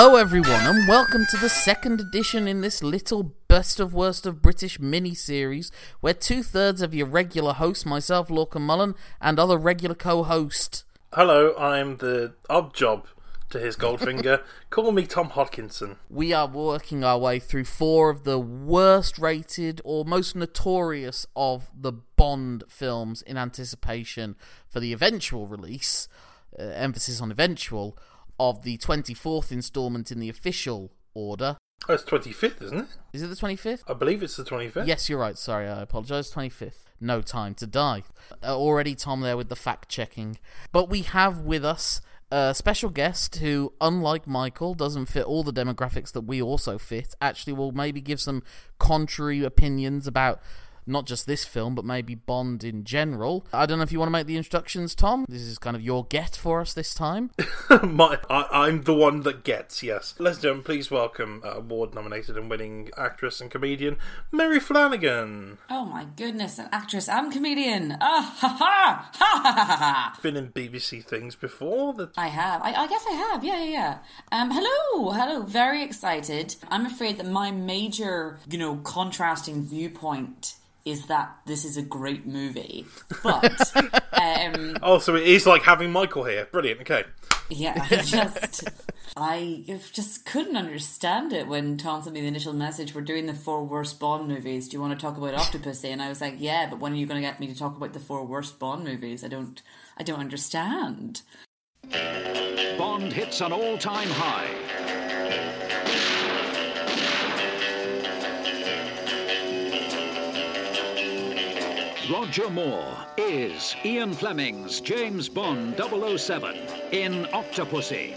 Hello, everyone, and welcome to the second edition in this little best of worst of British mini series, where two thirds of your regular host, myself, Lorcan Mullen, and other regular co host. Hello, I'm the odd job to his Goldfinger. Call me Tom Hodkinson. We are working our way through four of the worst rated or most notorious of the Bond films in anticipation for the eventual release, uh, emphasis on eventual, of the 24th installment in the official order. Oh, it's 25th, isn't it? Is it the 25th? I believe it's the 25th. Yes, you're right. Sorry, I apologise. 25th. No time to die. Uh, already Tom there with the fact checking. But we have with us a special guest who, unlike Michael, doesn't fit all the demographics that we also fit. Actually, will maybe give some contrary opinions about not just this film, but maybe Bond in general. I don't know if you want to make the introductions, Tom. This is kind of your get for us this time. My, I, am the one that gets, yes. Let's do Please welcome uh, award nominated and winning actress and comedian Mary Flanagan. Oh my goodness, an actress and comedian. Ah, ha ha! Ha ha ha ha! Been in BBC things before? That... I have. I, I guess I have. Yeah, yeah, yeah. Um, hello, hello. Very excited. I'm afraid that my major, you know, contrasting viewpoint is that this is a great movie. But um, oh, so it is like having Michael here. Brilliant. Okay. Yeah, I just I just couldn't understand it when Tom sent me the initial message. We're doing the four worst Bond movies. Do you want to talk about Octopussy? And I was like, yeah, but when are you going to get me to talk about the four worst Bond movies? I don't, I don't understand. Bond hits an all-time high. Roger Moore is Ian Fleming's James Bond 007 in Octopussy.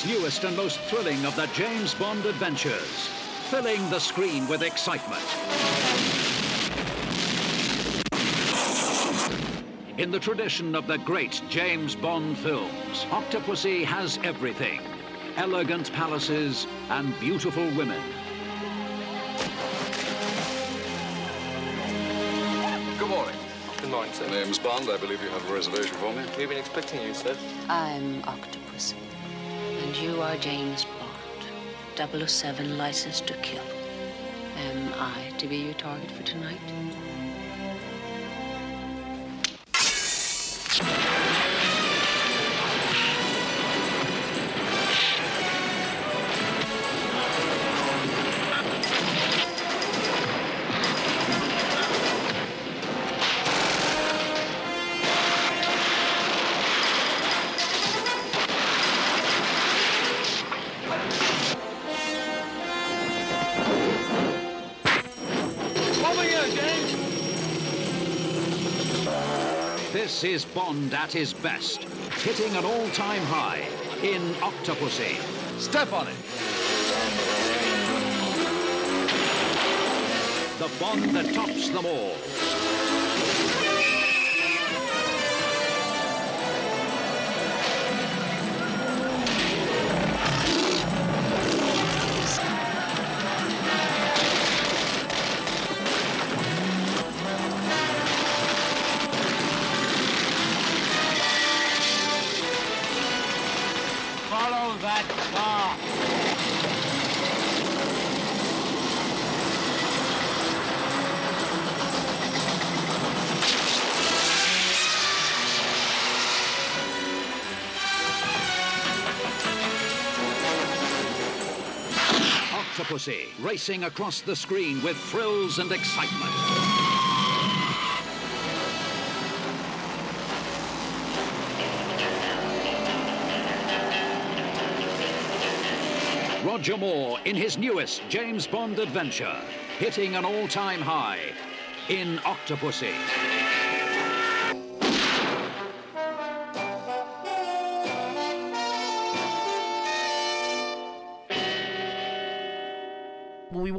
Roger Moore in his newest and most thrilling of the James Bond adventures, filling the screen with excitement. In the tradition of the great James Bond films, Octopussy has everything. Elegant palaces and beautiful women. Good morning. Good morning, sir. Name's Bond. I believe you have a reservation for me. We've been expecting you, sir. I'm Octopussy. And you are James Bond, 007 licensed to kill. Am I to be your target for tonight? Bond at his best, hitting an all-time high in Octopussy. Step on it. The Bond that tops them all. Racing across the screen with thrills and excitement. Roger Moore in his newest James Bond adventure, hitting an all-time high in Octopussy.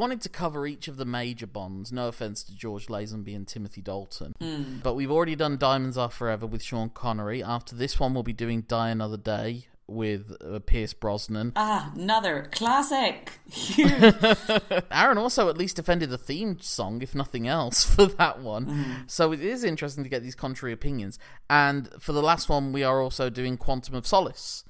Wanted to cover each of the major Bonds. No offense to George Lazenby and Timothy Dalton, but we've already done Diamonds Are Forever with Sean Connery. After this one, we'll be doing Die Another Day with uh, Pierce Brosnan. Ah, another classic. Aaron also at least defended the theme song, if nothing else, for that one. So it is interesting to get these contrary opinions. And for the last one, we are also doing Quantum of Solace,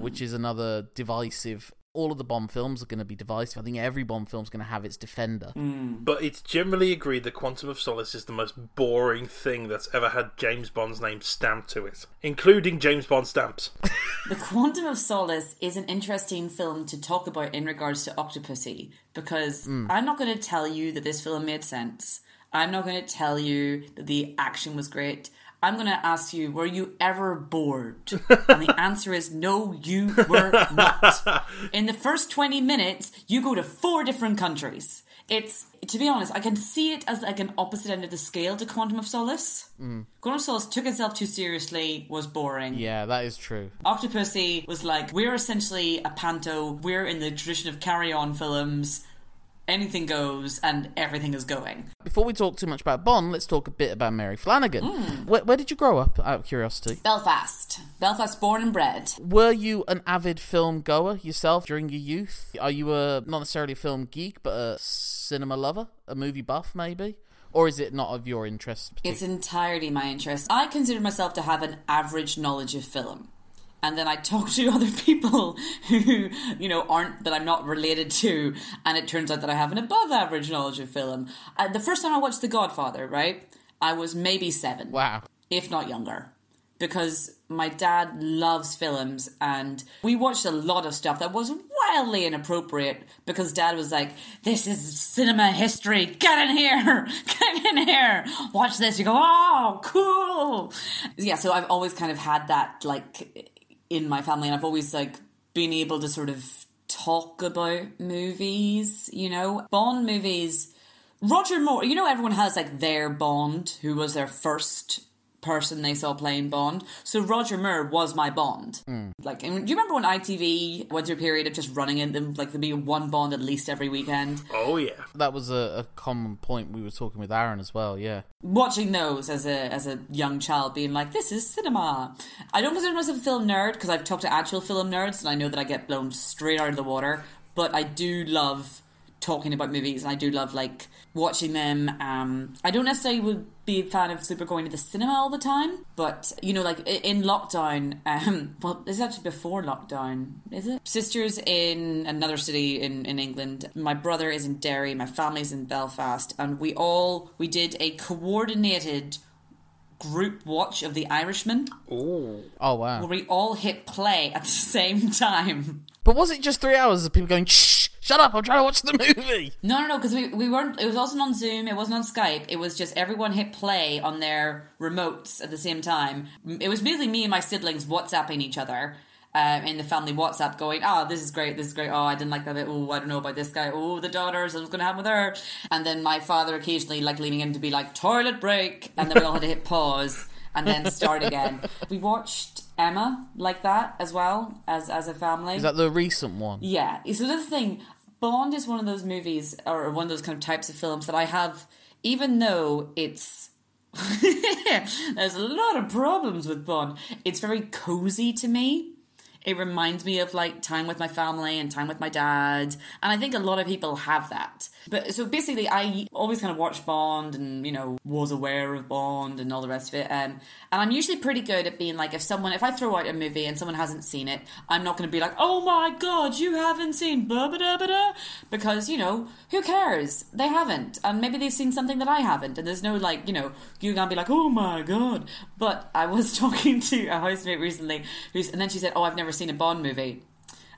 which is another divisive. All of the Bond films are going to be divisive. I think every Bond film is going to have its defender. Mm. But it's generally agreed that Quantum of Solace is the most boring thing that's ever had James Bond's name stamped to it, including James Bond stamps. The Quantum of Solace is an interesting film to talk about in regards to Octopussy because mm. I'm not going to tell you that this film made sense. I'm not going to tell you that the action was great. I'm going to ask you, were you ever bored? and the answer is no, you were not. In the first 20 minutes, you go to four different countries. It's, to be honest, I can see it as like an opposite end of the scale to Quantum of Solace. Mm. Quantum of Solace took itself too seriously, was boring. Yeah, that is true. Octopussy was like, we're essentially a panto, we're in the tradition of carry on films, anything goes, and everything is going. Before we talk too much about Bond, let's talk a bit about Mary Flanagan. Hmm. Where, where did you grow up, out of curiosity? Belfast. Belfast born and bred. Were you an avid film goer yourself during your youth? Are you a not necessarily a film geek, but a cinema lover, a movie buff, maybe? Or is it not of your interest? It's entirely my interest. I consider myself to have an average knowledge of film. And then I talk to other people who, you know, aren't, that I'm not related to, and it turns out that I have an above average knowledge of film. Uh, the first time I watched The Godfather, right, I was maybe seven. Wow. if not younger. Because my dad loves films and we watched a lot of stuff that was wildly inappropriate because dad was like, This is cinema history, get in here, get in here, watch this. You go, Oh, cool. Yeah, so I've always kind of had that like in my family and I've always like been able to sort of talk about movies, you know? Bond movies Roger Moore, you know, everyone has like their Bond, who was their first person they saw playing Bond. So Roger Moore was my Bond. Mm. Like, and do you remember when ITV went through a period of just running in them, like there'd be one Bond at least every weekend? Oh yeah. That was a, a common point we were talking with Aaron as well, yeah. Watching those as a as a young child, being like, "This is cinema." I don't consider myself a film nerd because I've talked to actual film nerds, and I know that I get blown straight out of the water. But I do love talking about movies and I do love like watching them. Um, I don't necessarily would be a fan of super going to the cinema all the time, but you know, like in lockdown, um, well, this is actually before lockdown, is it? Sisters in another city in, in England. My brother is in Derry, my family's in Belfast, and we all we did a coordinated group watch of The Irishman Oh, Oh wow! where we all hit play at the same time. But was it just three hours of people going, "Shh, shut up! I'm trying to watch the movie"? No, no, no, because we, we weren't. It was also on Zoom. It wasn't on Skype. It was just everyone hit play on their remotes at the same time. It was basically me and my siblings WhatsApping each other. Uh, in the family WhatsApp, going, "Oh, this is great, this is great. Oh, I didn't like that bit. Oh, I don't know about this guy. Oh, the daughters. What's going to happen with her?" And then my father occasionally like leaning in to be like, "Toilet break," and then we all had to hit pause and then start again. We watched Emma like that as well as as a family. Is that the recent one? Yeah. So the thing, Bond is one of those movies or one of those kind of types of films that I have, even though it's. There's a lot of problems with Bond. It's very cozy to me. It reminds me of like time with my family and time with my dad. And I think a lot of people have that. But so basically, I always kind of watched Bond and, you know, was aware of Bond and all the rest of it. Um, and I'm usually pretty good at being like, if someone, if I throw out a movie and someone hasn't seen it, I'm not going to be like, oh my god, you haven't seen. Because, you know, who cares? They haven't. And maybe they've seen something that I haven't. And there's no like, you know, you're going to be like, oh my god. But I was talking to a housemate recently, who's, and then she said, oh, I've never seen a Bond movie.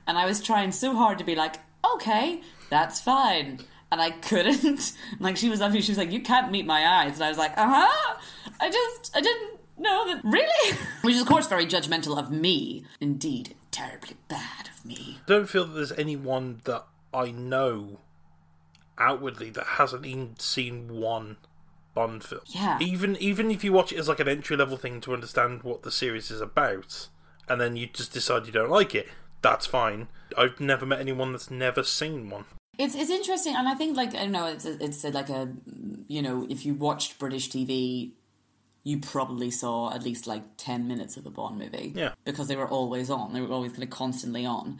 And I was trying so hard to be like, okay, that's fine. And I couldn't. like she was up she was like, "You can't meet my eyes," and I was like, "Uh huh." I just, I didn't know that. Really? Which is, of course, very judgmental of me. Indeed, terribly bad of me. I don't feel that there's anyone that I know outwardly that hasn't even seen one Bond film. Yeah. Even even if you watch it as like an entry level thing to understand what the series is about, and then you just decide you don't like it, that's fine. I've never met anyone that's never seen one. It's it's interesting, and I think like I don't know, it's it's like a you know, if you watched British TV, you probably saw at least like ten minutes of a Bond movie. Yeah. because they were always on. They were always kind of constantly on.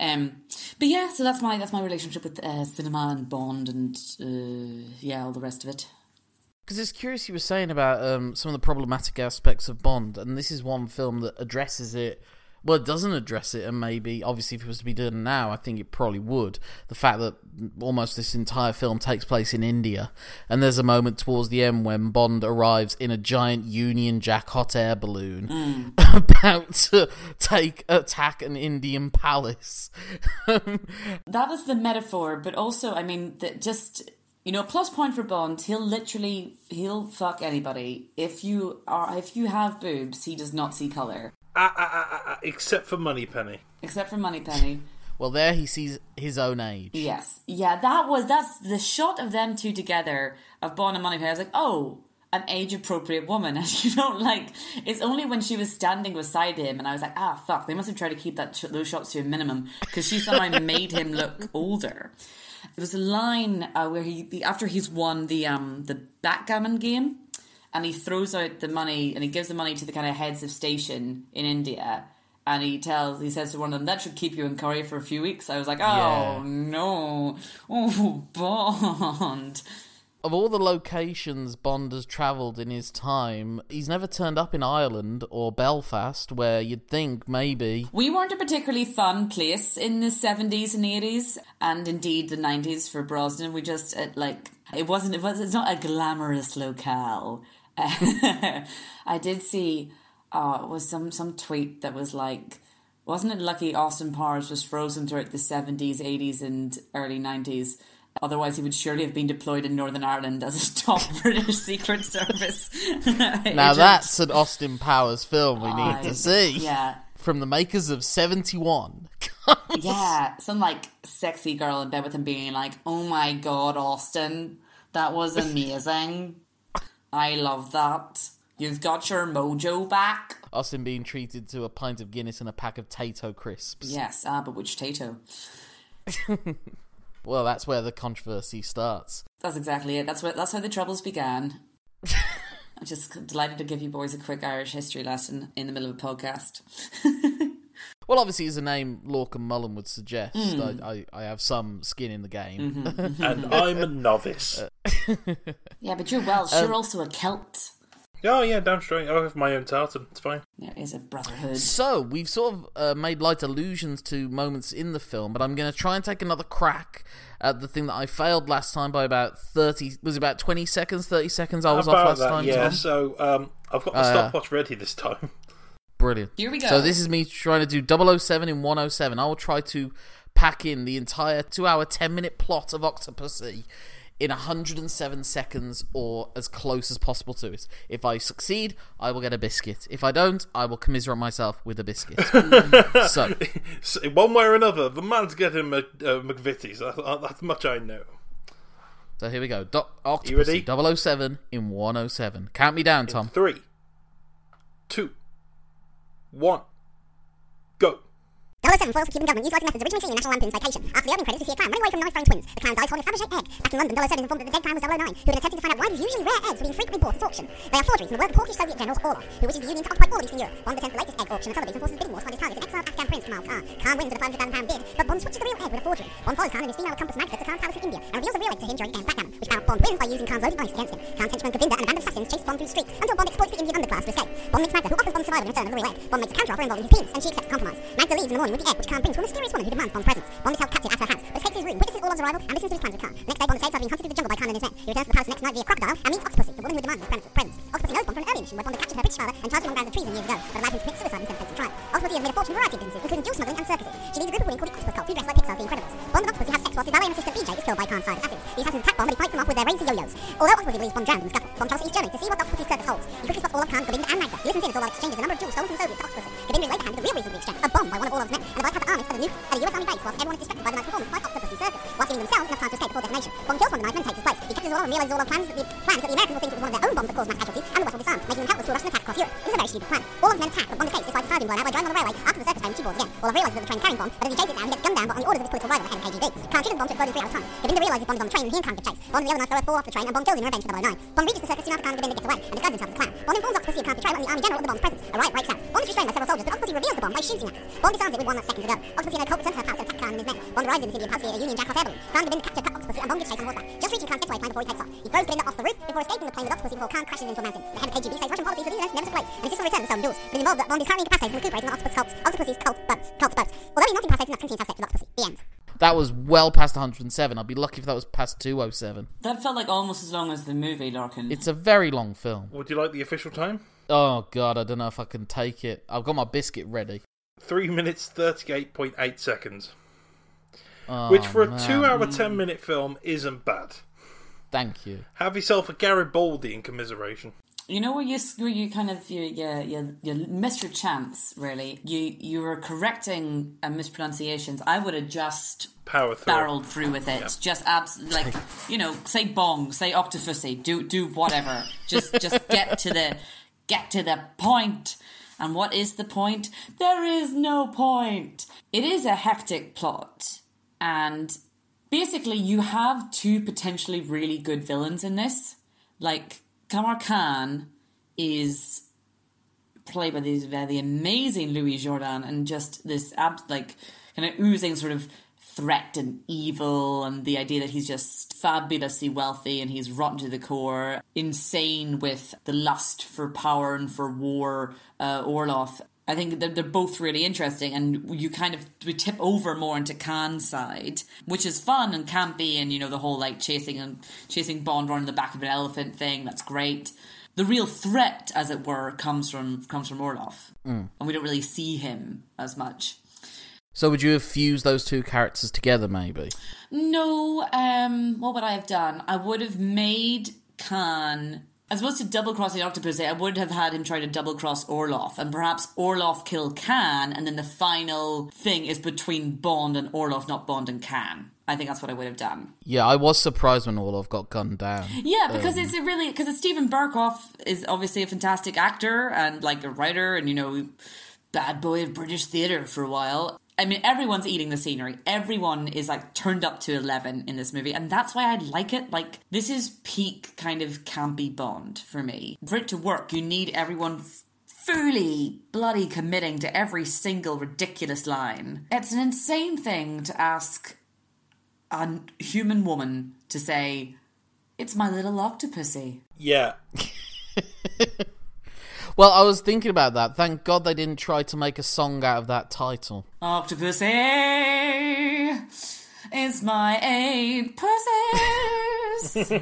Um, but yeah, so that's my that's my relationship with uh, cinema and Bond, and uh, yeah, all the rest of it. Because it's curious you were saying about um, some of the problematic aspects of Bond, and this is one film that addresses it. Well, it doesn't address it, and maybe, obviously, if it was to be done now, I think it probably would. The fact that almost this entire film takes place in India, and there's a moment towards the end when Bond arrives in a giant Union Jack hot air balloon about to take attack an Indian palace. That was the metaphor, but also, I mean, the, just you know, plus point for Bond. He'll literally he'll fuck anybody. If you are if you have boobs, he does not see color, Ah, ah, ah, except for Moneypenny. except for Moneypenny. well, there he sees his own age. Yes, yeah, that was that's the shot of them two together of Bond and Moneypenny. I was like, oh, an age appropriate woman, and you don't like. It's only when she was standing beside him, and I was like, ah, fuck, they must have tried to keep that sh- those shots to a minimum because she somehow made him look older. There was a line uh, where he the, after he's won the um the backgammon game, and he throws out the money and he gives the money to the kind of heads of station in India. And he tells, he says to one of them, that should keep you in curry for a few weeks. I was like, oh Yeah. no, oh Bond. of all the locations Bond has travelled in his time, he's never turned up in Ireland or Belfast, where you'd think maybe. We weren't a particularly fun place in the 70s and 80s, and indeed the 90s for Brosnan. We just, it, like, it wasn't, it was, it's not a glamorous locale. I did see, uh, was some, some tweet that was like, wasn't it lucky Austin Powers was frozen throughout the 70s, 80s, and early 90s? Otherwise, he would surely have been deployed in Northern Ireland as a top British Secret Service. Now that's an Austin Powers film we need I- to see. Yeah. From the makers of 71. Yeah, some like sexy girl in bed with him being like, "Oh my god, Austin, that was amazing. I love that. You've got your mojo back." Austin being treated to a pint of Guinness and a pack of Tayto crisps. Yes, ah, but which Tayto? Well, that's where the controversy starts. That's exactly it. That's where that's how the troubles began. I'm just delighted to give you boys a quick Irish history lesson in the middle of a podcast. Well, obviously, as the name Lorcan Mullen would suggest, Hmm. I, I, I have some skin in the game. Mm-hmm. And I'm a novice. yeah, but you're Welsh. Um, you're also a Celt. Oh, yeah, damn straight. I have my own tartan. It's fine. There is a brotherhood. So we've sort of uh, made light allusions to moments in the film, but I'm going to try and take another crack at the thing that I failed last time by about thirty. Was it about twenty seconds? Thirty seconds. I was off last that, time. yeah. Tom? So um, I've got the Uh, stopwatch ready this time. Brilliant. Here we go. So this is me trying to do 007 in 107. I will try to pack in the entire two-hour, ten-minute plot of Octopussy in 107 seconds or as close as possible to it. If I succeed, I will get a biscuit. If I don't, I will commiserate myself with a biscuit. so, So, one way or another, the man's getting Mc, uh, McVitie's. That, that- that's much I know. so here we go. Do- You ready? Octopussy 007 in 107. Count me down, Tom. Three, two, one, go. 007 foils the Cuban government utilising methods originally seen in National Lampoon's Vacation. After the opening credits, we see a clown running away from knife-throwing twins. The clown dies holding a Fabergé egg. Back in London, 007 is informed that the dead clown was 009, who had been attempting to find out why these usually rare eggs were being frequently bought at auction. They are forgeries in the work of hawkish Soviet general Orlov, who wishes the Union to occupy all of Eastern Europe. Bond attends the latest egg auction and television forces bidding wars find his target, an exiled Afghan prince Kamal Khan. Khan wins with a £500,000 bid, but Bond switches the real egg with a forgery. Bond follows Khan and his female accomplice Magda to Khan's palace in India, and reveals the real egg to him during a backgammon, which Bond wins by using Khan's loaded dice against him. Khan's henchman Govinda and a band of assassins chase Bond through streets until Bond exploits the Indian underclass to escape. Bond meets Magda, who offers Bond survival in return of the real egg. Bond makes a counteroffer involving his penis, and she accepts compromise. Magda leaves in the morning the egg, which Khan brings to a mysterious woman who demands Bond's presence. Bond is held captive at her house, room, witnesses Orlov's arrival, and listens to his plans with Khan. The next day, Bond by being hunted through the jungle by Khan and his men. He returns to the palace the next night via crocodile and meets Octopussy, the woman who demands his pres- presence. Octopussy knows Bond from an earlier mission where Bond had captured her British father and charged him on grounds of treason years ago, but allowed him to commit suicide instead of face a trial. Octopussy has made a fortune in a variety of businesses, including jewel smuggling and circuses. She leads a group of women called the Octopus Cult, who dress like Pixar's The Incredibles. Bond and Octopussy have sex whilst his valet and assistant Vijay is killed by Khan's hired assassins. The assassins attack Bond, but he fights them off with their razor yo-yos. Although Octopussy believes Bond drowned in the scuffle, Bond travels to East Germany to see what the Octopussy's circus holds. He quickly spots Orlov Khan, Govinda, and Magda. He listens in as Orlov exchanges a number of jewels stolen from the Soviets to Octopussy. Govinda is later handed the real reason for the exchange, a bomb by one of Orlov's men, and advised how to arm it a, nuke, at a US Army base whilst everyone is distracted by the night's performance by Octopussy Circus, whilst giving themselves enough time to escape before detonation. Bond kills one of the knife and takes his place. He captures Orlov and realizes Orlov plans the plans that the Americans will think it was one of their own bombs that caused mass casualties, and the West will disarm, making them helpless to a Russian attack across Europe. This is a very stupid plan. Orlov's men attack, but Bond escapes despite a starting blown out by driving on the railway after the circus home to keyboards again. Orlov realizes that the train's carrying Bond, but as he chases it down, he gets gunned down, but on the orders of his political rival, the head of KGB. Khan triggers Bond to explode in three hours' time. Govinda realizes Bond is on the train and he and Khan can chase. Bond and the other knife fall off the train and Bond kills him in revenge for 009. Bond reaches the circus soon after and Govinda gets away and disguises himself as a clown. Bond informs Octopussy of Khan's betrayal and the army general of the Bond's presence. A riot breaks out. Bond is restrained by several soldiers, but Octopussy reveals the bomb by shooting at it. Bond disarms it with one that's seconds ago. Octopussy and a cult her palace to Khan and his men. Bond arrives in the city and passes the Union Jack off airballoon. Khan and Govinda capture Octopussy and Bond gets chased on horseback. Just reaching Khan's getaway plane before he takes off. He throws Govinda off the roof before escaping the plane with Octopussy before Khan crashes into a mountain. The head of KGB says Russian policy, so these events never took place, and insists on return to seldom duels. But is involved that Bond is currently incapacitated and recuperates in the Octopus cult's, Octopussy's cult boats, cult boats. Although he's not incapacitated, that continues to have sex with Octopussy. The end. That was well past 107. I'd be lucky if that was past 207. That felt like almost as long as the movie, Lorcan. It's a very long film. Would you like the official time? Oh god, I don't know if I can take it. I've got my biscuit ready. Three minutes thirty-eight point eight seconds, Oh, which for a man. two-hour, ten-minute film isn't bad. Thank you. Have yourself a Garibaldi in commiseration. You know where you where you kind of you you, you, you missed your chance. Really, you you were correcting uh, mispronunciations. I would have just Power through. barreled through with it. Just abs like you know, say bong, say octopussy, do do whatever. just just get to the get to the point. And what is the point? There is no point. It is a hectic plot, and basically you have two potentially really good villains in this. Like Kamal Khan is played by the, by the amazing Louis Jourdan and just this ab- like kind of oozing sort of threat and evil and the idea that he's just fabulously wealthy and he's rotten to the core, insane with the lust for power and for war, uh, Orlov. I think they're, they're both really interesting, and you kind of we tip over more into Khan's side, which is fun and campy, and you know the whole like chasing and chasing Bond around the back of an elephant thing. That's great. The real threat, as it were, comes from comes from Orlov, Mm. and we don't really see him as much. So would you have fused those two characters together, maybe? No, um, what would I have done? I would have made Khan. As opposed to double crossing Octopus, I would have had him try to double cross Orlov, and perhaps Orlov kill Khan, and then the final thing is between Bond and Orlov, not Bond and Khan. I think that's what I would have done. Yeah, I was surprised when Orlov got gunned down. Yeah, because Um, it's a really because Steven Berkoff is obviously a fantastic actor and like a writer, and you know, bad boy of British theatre for a while. I mean, everyone's eating the scenery. Everyone is like turned up to eleven in this movie, and that's why I like it. Like this is peak kind of campy Bond for me. For it to work, you need everyone. Fully bloody committing to every single ridiculous line. It's an insane thing to ask a human woman to say, It's my little octopussy. Yeah. Well, I was thinking about that. Thank God they didn't try to make a song out of that title. Octopussy is my eight pussies.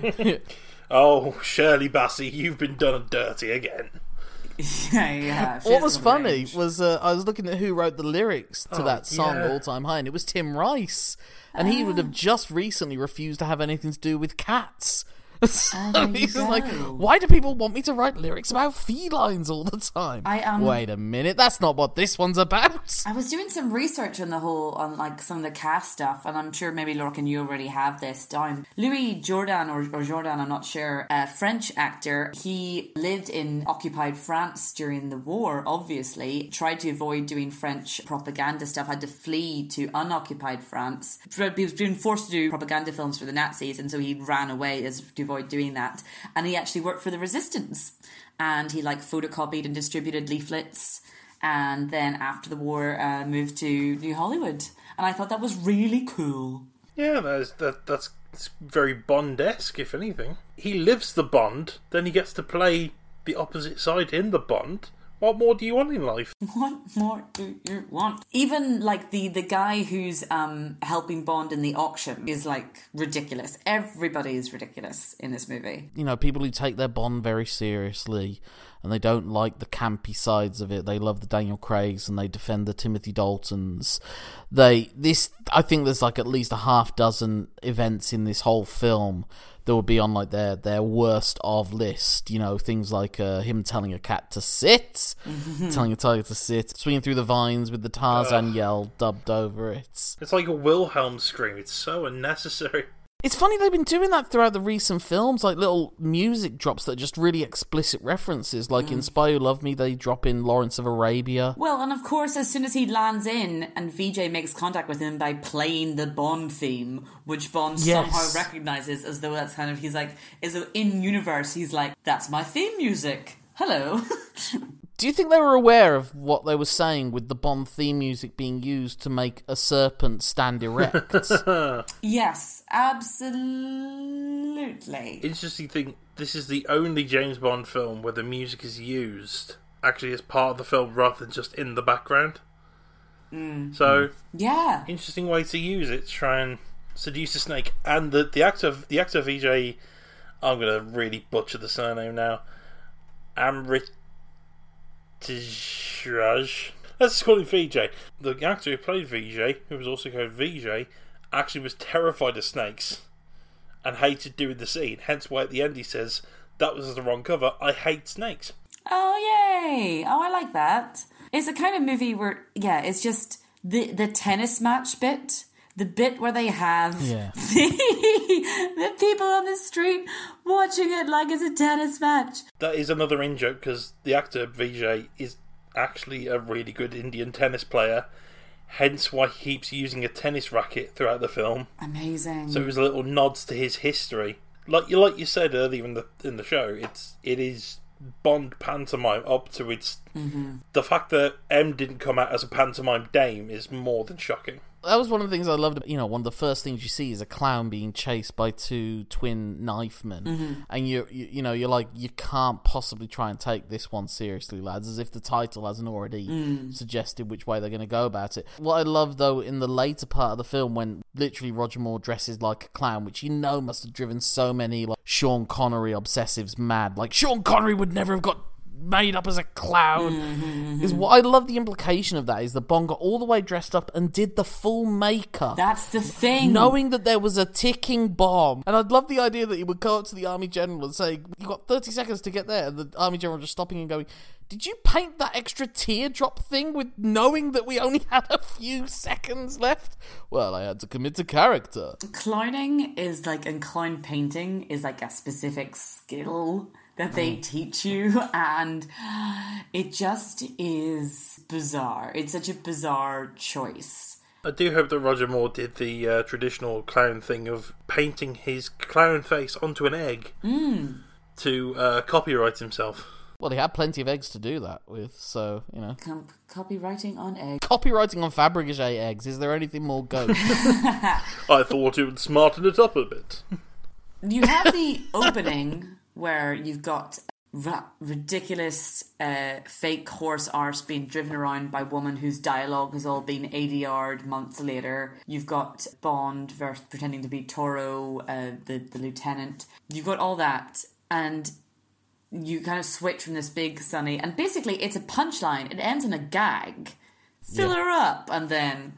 Oh, Shirley Bassey, you've been done dirty again. yeah, yeah. what was funny rage. was uh, I was looking at who wrote the lyrics to Oh, that song, yeah. All Time High, and it was Tim Rice. And he would Ah. have just recently refused to have anything to do with cats. So Ah, he's just like, why do people want me to write lyrics about felines all the time? I, um, Wait a minute, that's not what this one's about. I was doing some research on the whole, on like some of the cast stuff, and I'm sure maybe Lorcan, you already have this down. Louis Jourdan, or, or Jordan, I'm not sure, a French actor. He lived in occupied France during the war, obviously, tried to avoid doing French propaganda stuff, had to flee to unoccupied France. He was being forced to do propaganda films for the Nazis, and so he ran away as to avoid doing that. And he actually worked for the resistance. And he like photocopied and distributed leaflets and then after the war uh, moved to New Hollywood. And I thought that was really cool. Yeah, that's, that, that's very Bond-esque, if anything. He lives the Bond, then he gets to play the opposite side in the Bond. What more do you want in life? What more do you want? Even like the the guy who's um helping Bond in the auction is like ridiculous. Everybody is ridiculous in this movie. You know, people who take their Bond very seriously and they don't like the campy sides of it. They love the Daniel Craigs and they defend the Timothy Daltons. They this I think there's like at least a half dozen events in this whole film that would be on like their their worst of list. You know, things like uh, him telling a cat to sit, telling a tiger to sit, swinging through the vines with the Tarzan yell dubbed over it. It's like a Wilhelm scream. It's so unnecessary. It's funny they've been doing that throughout the recent films, like little music drops that are just really explicit references. Like mm. in Spy Who Loved Me, they drop in Lawrence of Arabia. Well, and of course, as soon as he lands in and Vijay makes contact with him by playing the Bond theme, which Bond Yes. somehow recognizes as though that's kind of, he's like, is in universe, he's like, that's my theme music. Hello. Do you think they were aware of what they were saying with the Bond theme music being used to make a serpent stand erect? yes, absolutely. Interesting thing. This is the only James Bond film where the music is used actually as part of the film rather than just in the background. Mm. So Yeah. interesting way to use it to try and seduce a snake. And the the actor the actor Vijay, I'm gonna really butcher the surname now. Amrit Let's just call him Vijay. The actor who played Vijay, who was also called Vijay, actually was terrified of snakes and hated doing the scene. Hence why at the end he says, That was the wrong cover. I hate snakes. Oh, yay. Oh, I like that. It's a kind of movie where, yeah, it's just the, the tennis match bit. The bit where they have Yeah. the, the people on the street watching it like it's a tennis match. That is another in joke because the actor Vijay is actually a really good Indian tennis player. Hence why he keeps using a tennis racket throughout the film. Amazing. So it was a little nods to his history. Like you like you said earlier in the in the show, it's it is Bond pantomime up to its mm-hmm. the fact that M didn't come out as a pantomime dame is more than shocking. That was one of the things I loved. You know, one of the first things you see is a clown being chased by two twin knife men, mm-hmm. and you, you you know you're like you can't possibly try and take this one seriously, lads, as if the title hasn't already mm. suggested which way they're going to go about it. What I love though in the later part of the film when literally Roger Moore dresses like a clown, which you know must have driven so many like Sean Connery obsessives mad. Like Sean Connery would never have got made up as a clown mm-hmm, is mm-hmm. what I love the implication of that is that Bond got all the way dressed up and did the full makeup. That's the thing. knowing that there was a ticking bomb. And I'd love the idea that he would go up to the army general and say, You got 30 seconds to get there. And the army general just stopping and going, Did you paint that extra teardrop thing with knowing that we only had a few seconds left? Well, I had to commit to character. Clowning is like, and clown painting is like a specific skill that they teach you, and it just is bizarre. It's such a bizarre choice. I do hope that Roger Moore did the uh, traditional clown thing of painting his clown face onto an egg to uh, copyright himself. Well, he had plenty of eggs to do that with, so, you know. Com- copyrighting on egg. Copyrighting on Fabergé eggs, is there anything more ghost? I thought it would smarten it up a bit. You have the opening where you've got ra- ridiculous uh, fake horse arse being driven around by a woman whose dialogue has all been ADR'd months later. You've got Bond vers- pretending to be Toro, uh, the, the lieutenant. You've got all that, and you kind of switch from this big sunny, and basically it's a punchline. It ends in a gag. Fill her up, and then.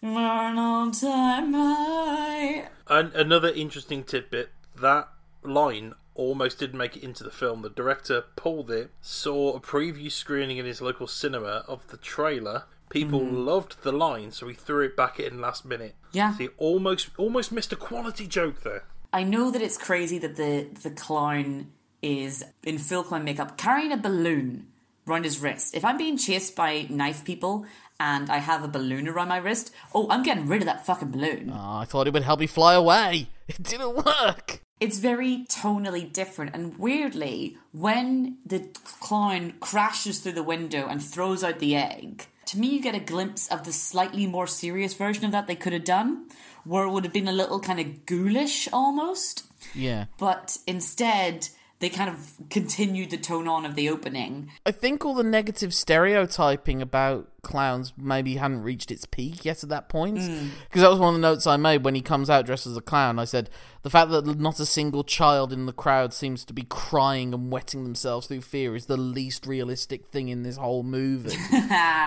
Time high. And another interesting tidbit that line almost didn't make it into the film. The director pulled it, saw a preview screening in his local cinema of the trailer. People mm. loved the line, so he threw it back in last minute. Yeah. So he almost almost missed a quality joke there. I know that it's crazy that the the clown is in full clown makeup carrying a balloon around his wrist. If I'm being chased by knife people and I have a balloon around my wrist, oh, I'm getting rid of that fucking balloon. Oh, I thought it would help me fly away. It didn't work. It's very tonally different, and weirdly, when the clown crashes through the window and throws out the egg, to me, you get a glimpse of the slightly more serious version of that they could have done, where it would have been a little kind of ghoulish almost. Yeah. but instead they kind of continued the tone on of the opening. I think all the negative stereotyping about clowns maybe hadn't reached its peak yet at that point. Hmm. Because that was one of the notes I made when he comes out dressed as a clown. I said, the fact that not a single child in the crowd seems to be crying and wetting themselves through fear is the least realistic thing in this whole movie.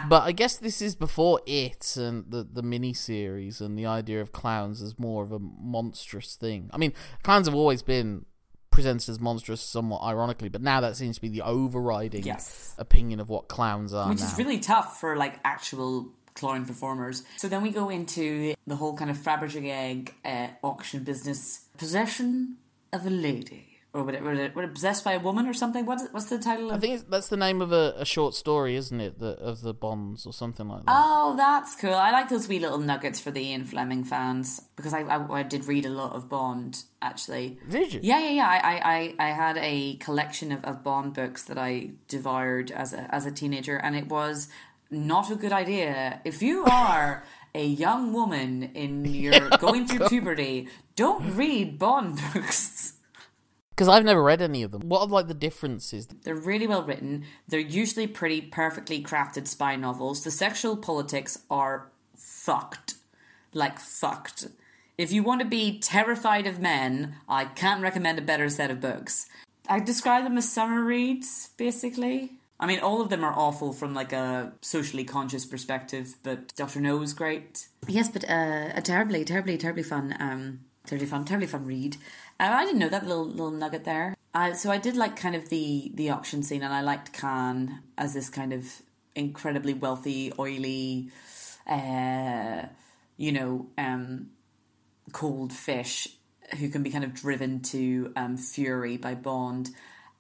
but I guess this is before it and the, the mini series and the idea of clowns as more of a monstrous thing. I mean, clowns have always been presented as monstrous somewhat ironically, but now that seems to be the overriding Yes. opinion of what clowns are Which now. is really tough for like actual clown performers. So then we go into the whole kind of Fabergé egg uh, auction business. Possession of a lady. Or would it, would it, would it possessed by a woman or something? What's, what's the title of I think it's, that's the name of a, a short story, isn't it? The, of the Bonds or something like that. Oh, that's cool. I like those wee little nuggets for the Ian Fleming fans because I, I, I did read a lot of Bond actually. Did you? Yeah, yeah, yeah. I, I, I had a collection of, of Bond books that I devoured as a as a teenager, and it was not a good idea. If you are a young woman in your going through puberty, don't read Bond books. Because I've never read any of them. What are like the differences? They're really well written. They're usually pretty perfectly crafted spy novels. The sexual politics are fucked. Like fucked. If you want to be terrified of men, I can't recommend a better set of books. I describe them as summer reads, basically. I mean, all of them are awful from like a socially conscious perspective, but Doctor No is great. Yes, but uh, a terribly, terribly, terribly fun, um, terribly fun, terribly fun read. I didn't know that little little nugget there. So I did like kind of the the auction scene, and I liked Khan as this kind of incredibly wealthy, oily, uh, you know, um, cold fish who can be kind of driven to um, fury by Bond.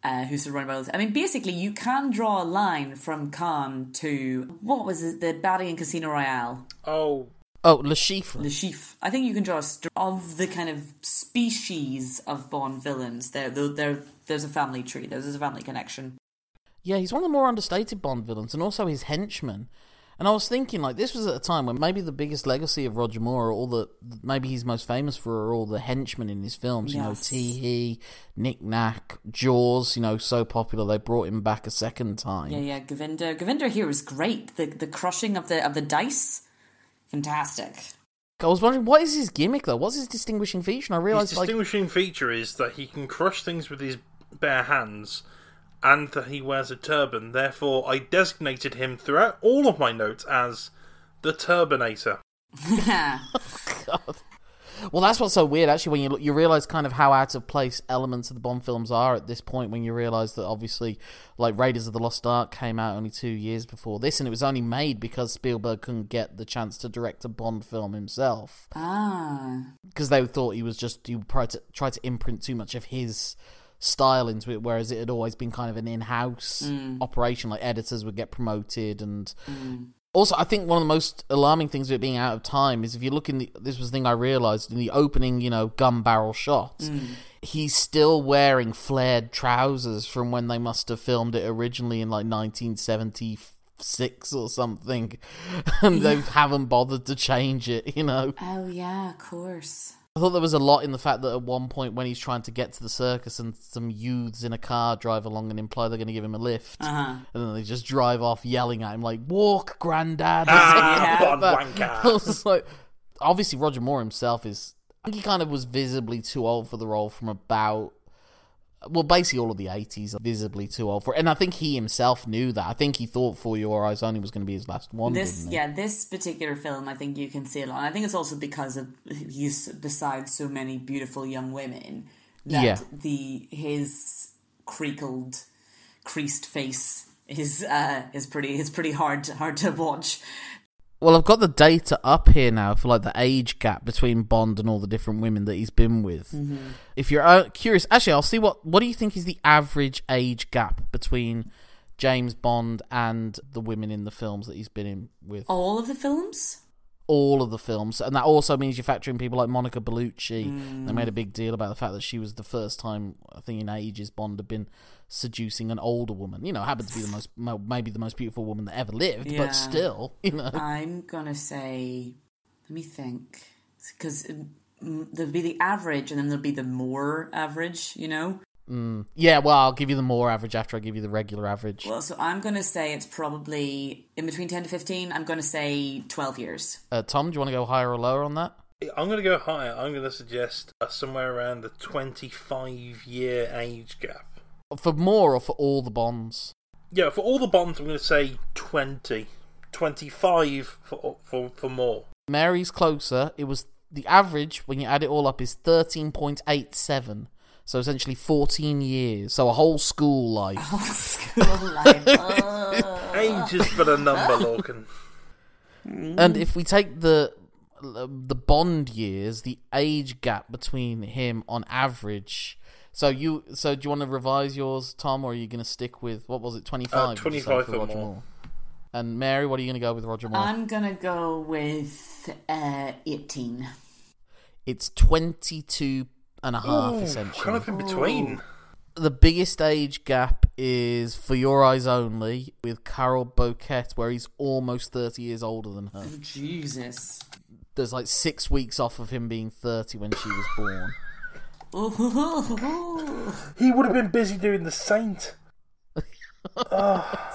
Uh, who's surrounded by all this. I mean, basically, you can draw a line from Khan to what was it, the baddie in Casino Royale? Oh, Oh, Le Chiffre. Le Chiffre. I think you can draw a st- of the kind of species of Bond villains. There, there, there, there's a family tree. There's a family connection. Yeah, he's one of the more understated Bond villains, and also his henchmen. And I was thinking, like, this was at a time when maybe the biggest legacy of Roger Moore, or all the maybe he's most famous for, are all the henchmen in his films. You know, Yes. Tee Hee, Nick Nack, Jaws. You know, so popular they brought him back a second time. Yeah, yeah. Govinda, Govinda here is great. The the crushing of the of the dice, fantastic. I was wondering, what is his gimmick though? What's his distinguishing feature? And I his realized, like, distinguishing feature is that he can crush things with his bare hands, and that he wears a turban. Therefore, I designated him throughout all of my notes as the Turbinator. God. Well, that's what's so weird. Actually, when you look, you realize kind of how out of place elements of the Bond films are at this point. When you realize that obviously, like Raiders of the Lost Ark came out only two years before this, and it was only made because Spielberg couldn't get the chance to direct a Bond film himself Ah, because they thought he was just you tried to try to imprint too much of his style into it, whereas it had always been kind of an in-house operation. Like editors would get promoted and also, I think one of the most alarming things it being out of time is if you look in the. This was the thing I realized in the opening, you know, gun barrel shot. Mm. He's still wearing flared trousers from when they must have filmed it originally in like 1976 or something, and they haven't bothered to change it. You know, oh yeah, of course. I thought there was a lot in the fact that at one point when he's trying to get to the circus and some youths in a car drive along and imply they're going to give him a lift, Uh-huh. and then they just drive off yelling at him like "Walk, Grandad!" Ah, Yeah. Bond wanker. I was like, obviously Roger Moore himself is. I think he kind of was visibly too old for the role from about. Well, basically all of the eighties are visibly too old for it, and I think he himself knew that. I think he thought "For Your Eyes Only" was going to be his last one. This, yeah, this particular film, I think you can see a lot. And I think it's also because of he's beside so many beautiful young women that Yeah. the his creakled, creased face is uh is pretty is pretty hard hard to watch. Well, I've got the data up here now for like the age gap between Bond and all the different women that he's been with. Mm-hmm. If you're uh, curious, actually, I'll see what what do you think is the average age gap between James Bond and the women in the films that he's been in with? All of the films. all of the films, and that also means you're factoring people like Monica Bellucci. Mm. They made a big deal about the fact that she was the first time I think in ages Bond had been seducing an older woman. You know, happened to be the most maybe the most beautiful woman that ever lived, Yeah. but still, you know. I'm gonna say, let me think, because there'll be the average, and then there'll be the more average. You know. Yeah, well, I'll give you the more average after I give you the regular average. Well, so I'm gonna say it's probably in between ten to fifteen. I'm gonna say twelve years. Uh, Tom, do you want to go higher or lower on that? I'm going to go higher. I'm going to suggest uh, somewhere around the 25 year age gap. For more or for all the Bonds? Yeah, for all the bonds, I'm going to say 20. 25 for, for, for more. Mary's closer. It was the average when you add it all up is thirteen point eight seven. So essentially fourteen years. So a whole school life. School life. Oh. Age is but a number, Lorcan. Hmm. And if we take the the Bond years, the age gap between him on average. So you, so do you want to revise yours, Tom, or are you going to stick with what was it, twenty five? Uh, 25 or more. And Mary, what are you going to go with Roger Moore? I'm gonna go with uh, 18. it's 22 and a half, essentially. Kind of in between. The biggest age gap is For Your Eyes Only with Carole Bouquet, where he's almost 30 years older than her. Jesus. There's like six weeks off of him being 30 when she was born. Ooh. He would have been busy doing The Saint.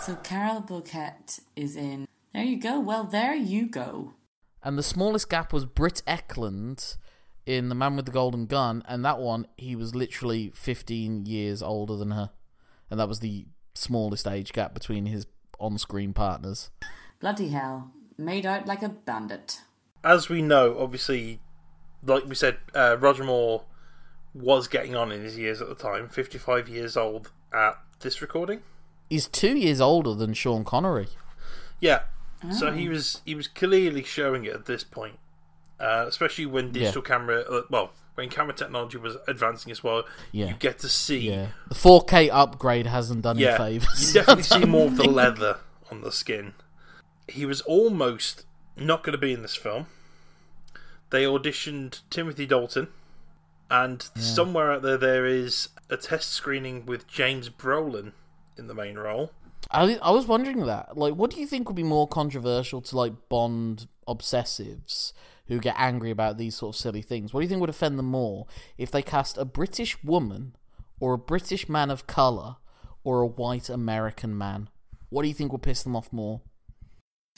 So Carole Bouquet is in. There you go. Well, there you go. And the smallest gap was Britt Ekland in The Man with the Golden Gun, and that one, he was literally 15 years older than her. And that was the smallest age gap between his on screen partners. Bloody hell. Made out like a bandit. As we know, obviously, like we said, uh, Roger Moore was getting on in his years at the time. 55 years old at this recording. He's two years older than Sean Connery. Yeah. So he was he was clearly showing it at this point, uh, especially when digital camera, uh, well, when camera technology was advancing as well. Yeah. You get to see, Yeah. The 4K upgrade hasn't done yeah, him favours. you definitely see more of the leather on the skin. He was almost not going to be in this film. They auditioned Timothy Dalton, and somewhere out there there is a test screening with James Brolin in the main role. I, I was wondering that. Like, what do you think would be more controversial to, like, Bond obsessives who get angry about these sort of silly things? What do you think would offend them more if they cast a British woman or a British man of colour or a white American man? What do you think would piss them off more?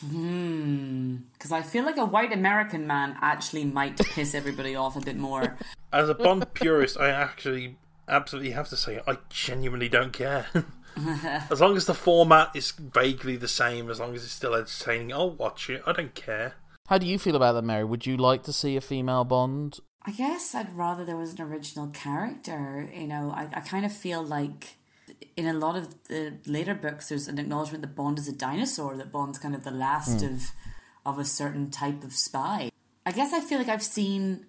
Hmm. Because I feel like a white American man actually might piss everybody off a bit more. As a Bond purist, I actually absolutely have to say I genuinely don't care. as long as the format is vaguely the same, as long as it's still entertaining, I'll watch it. I don't care. How do you feel about that, Mary? Would you like to see a female Bond? I guess I'd rather there was an original character. You know, I, I kind of feel like in a lot of the later books, there's an acknowledgement that Bond is a dinosaur, that Bond's kind of the last of of a certain type of spy. I guess I feel like I've seen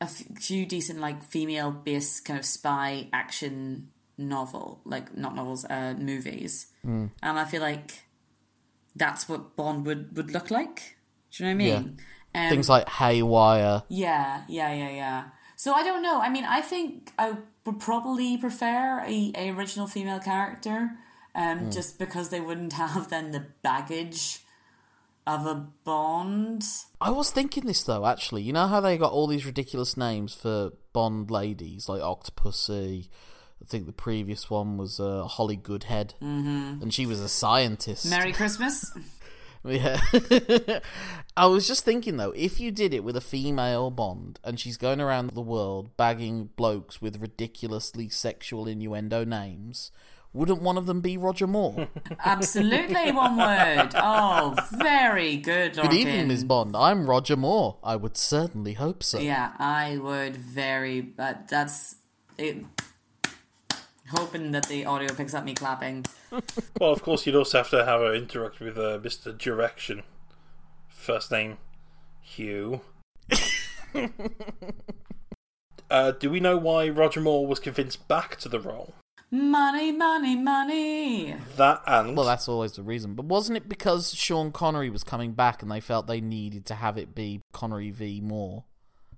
a few decent, like female based kind of spy action novel, like not novels, uh, movies, and I feel like that's what Bond would would look like. Do you know what I mean? Um, Things like Haywire. yeah, yeah, yeah, yeah. So I don't know. I mean, I think I would probably prefer a, a original female character, um, just because they wouldn't have then the baggage of a Bond. I was thinking this though, actually. You know how they got all these ridiculous names for Bond ladies, like Octopussy. I think the previous one was uh, Holly Goodhead, mm-hmm. and she was a scientist. Merry Christmas. Yeah. I was just thinking though, if you did it with a female Bond and she's going around the world bagging blokes with ridiculously sexual innuendo names, wouldn't one of them be Roger Moore? Absolutely, one word. Oh, very good. Good evening. Ms. Bond. I'm Roger Moore. I would certainly hope so. Yeah, I would very. But that's it. Hoping that the audio picks up me clapping. Well, of course, you'd also have to have her interact with uh, Mr. Direction. First name, Hugh. uh, do we know why Roger Moore was convinced back to the role? Money, money, money. That and Well, that's always the reason. But wasn't it because Sean Connery was coming back and they felt they needed to have it be Connery v. Moore?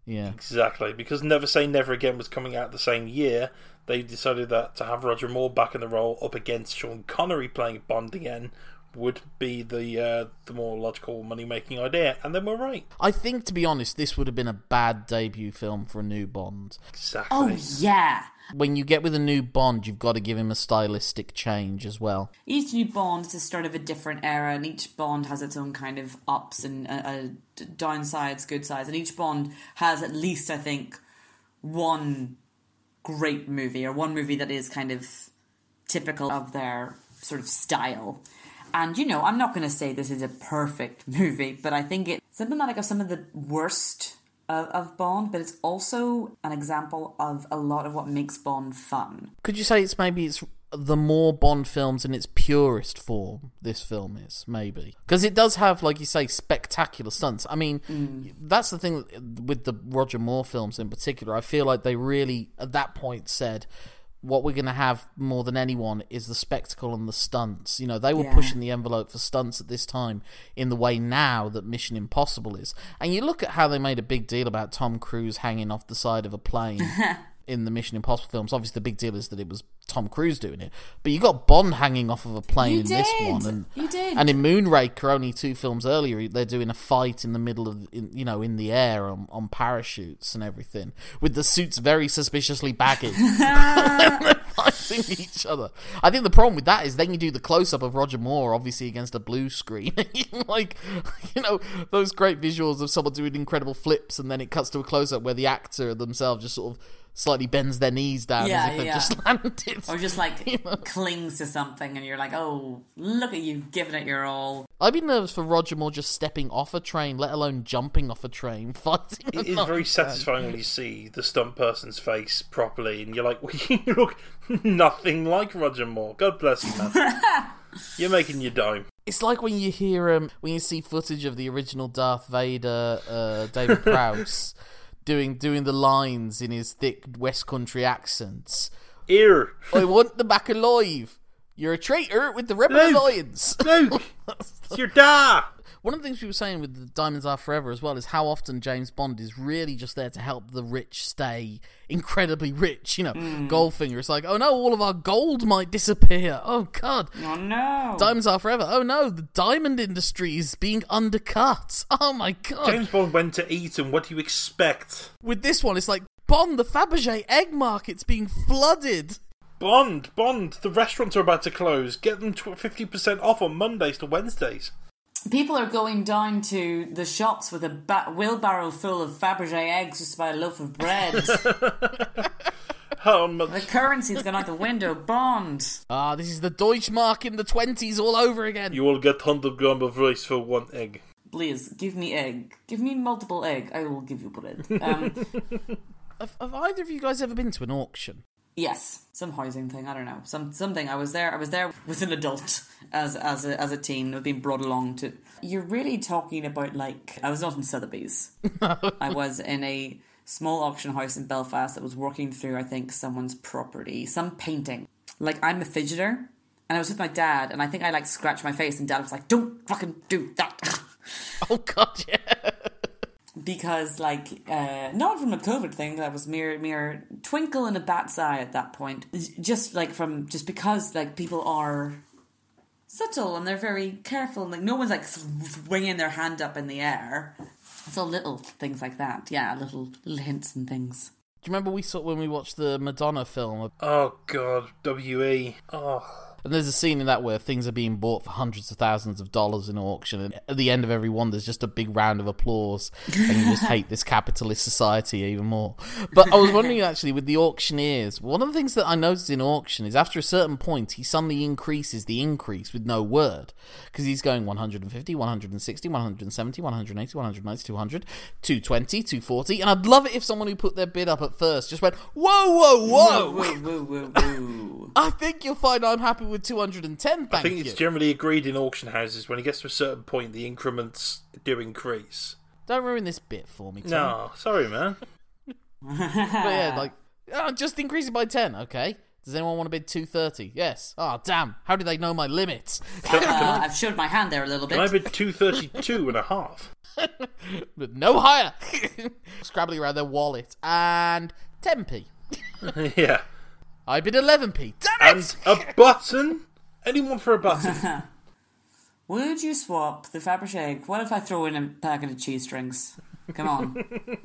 Yeah. exactly because Never Say Never Again was coming out the same year. They decided that to have Roger Moore back in the role up against Sean Connery playing Bond again would be the uh, the more logical money making idea, and then we're right. I think, to be honest, this would have been a bad debut film for a new Bond. Exactly. Oh, yeah. When you get with a new Bond, you've got to give him a stylistic change as well. Each new Bond is the start of a different era, and each Bond has its own kind of ups and uh, uh, downsides, good sides, and each Bond has at least, I think, one great movie or one movie that is kind of typical of their sort of style. And you know, I'm not going to say this is a perfect movie, but I think it's emblematic of some of the worst of, of Bond, but it's also an example of a lot of what makes Bond fun. Could you say it's maybe it's the more Bond films in its purest form this film is, maybe. Because it does have, like you say, spectacular stunts. I mean, mm. that's the thing with the Roger Moore films in particular. I feel like they really, at that point, said, what we're going to have more than anyone is the spectacle and the stunts. You know, they were Yeah. pushing the envelope for stunts at this time in the way now that Mission Impossible is. And you look at how they made a big deal about Tom Cruise hanging off the side of a plane in the Mission Impossible films. Obviously, the big deal is that it was Tom Cruise doing it. But you got Bond hanging off of a plane You in this one, and You did. and in Moonraker, only two films earlier, they're doing a fight in the middle of, in, you know, in the air on, on parachutes and everything, with the suits very suspiciously baggy. they're fighting each other. I think the problem with that is then you do the close up of Roger Moore, obviously against a blue screen, like you know those great visuals of someone doing incredible flips, and then it cuts to a close up where the actor themselves just sort of slightly bends their knees down Yeah, as if they've yeah. just landed. Or just like clings to something and you're like, oh, look at you giving it your all. I'd be nervous for Roger Moore just stepping off a train, let alone jumping off a train, fighting. It is very satisfying when you see the stunt person's face properly, and you're like, well, you look nothing like Roger Moore. God bless you, man. you're making your dime. It's like when you hear um when you see footage of the original Darth Vader, uh, David Prowse, doing doing the lines in his thick West Country accents. Ear, I want them back alive. You're a traitor with the Rebel Luke! Alliance. Luke, it's your da. One of the things we were saying with the Diamonds Are Forever as well is how often James Bond is really just there to help the rich stay incredibly rich. You know, hmm. Goldfinger. It's like, oh no, all of our gold might disappear. Oh god. Oh no. Diamonds are forever. Oh no, the diamond industry is being undercut. Oh my god. James Bond went to eat, and what do you expect? With this one, it's like Bond, the Fabergé egg market's being flooded. Bond, Bond, the restaurants are about to close. Get them 50% off on Mondays to Wednesdays. People are going down to the shops with a ba- wheelbarrow full of Fabergé eggs just to buy a loaf of bread. How much? the currency's gone out the window. Bond. Ah, this is the Deutschmark in the 20s all over again. You will get 100 gram of rice for one egg. Please, give me egg. Give me multiple egg. I will give you bread. Um, Have, have either of you guys ever been to an auction? yes, some housing thing. I don't know. Some something. I was there. I was there with an adult as as a, as a teen. I've been brought along to. You're really talking about like I was not in Sotheby's. I was in a small auction house in Belfast that was working through I think someone's property, some painting. Like I'm a fidgeter, and I was with my dad, and I think I like scratched my face, and dad was like, "Don't fucking do that." Oh god, yeah. because like uh not from a covid thing that was mere mere twinkle in a bat's eye at that point just like from just because like people are subtle and they're very careful and like no one's like swinging their hand up in the air it's all little things like that yeah little little hints and things Do you remember we saw when we watched the Madonna film? Oh, God. WE. Oh. And there's a scene in that where things are being bought for hundreds of thousands of dollars in auction, and at the end of every one, there's just a big round of applause, and you just hate this capitalist society even more. But I was wondering actually, with the auctioneers, one of the things that I noticed in auction is after a certain point, he suddenly increases the increase with no word, because he's going 150, 160, 170, 180, 190, 200, 220, 240, and I'd love it if someone who put their bid up at first just went, whoa, whoa, whoa! woo woo woo I think you'll find I'm happy with 210. Thank I think you. it's generally agreed in auction houses when it gets to a certain point, the increments do increase. Don't ruin this bit for me. Tom. No, sorry, man. but yeah, like oh, just increase it by 10. Okay. Does anyone want to bid 230? Yes. Oh damn! How do they know my limits? uh, i've showed my hand there a little bit Can I bid 232 and a half? but no higher. Scrabbling around their wallet and 10p. yeah. I bid 11p. Damn And a button? Anyone for a button? would you swap the fabergé egg what if i throw in a packet of cheese strings come on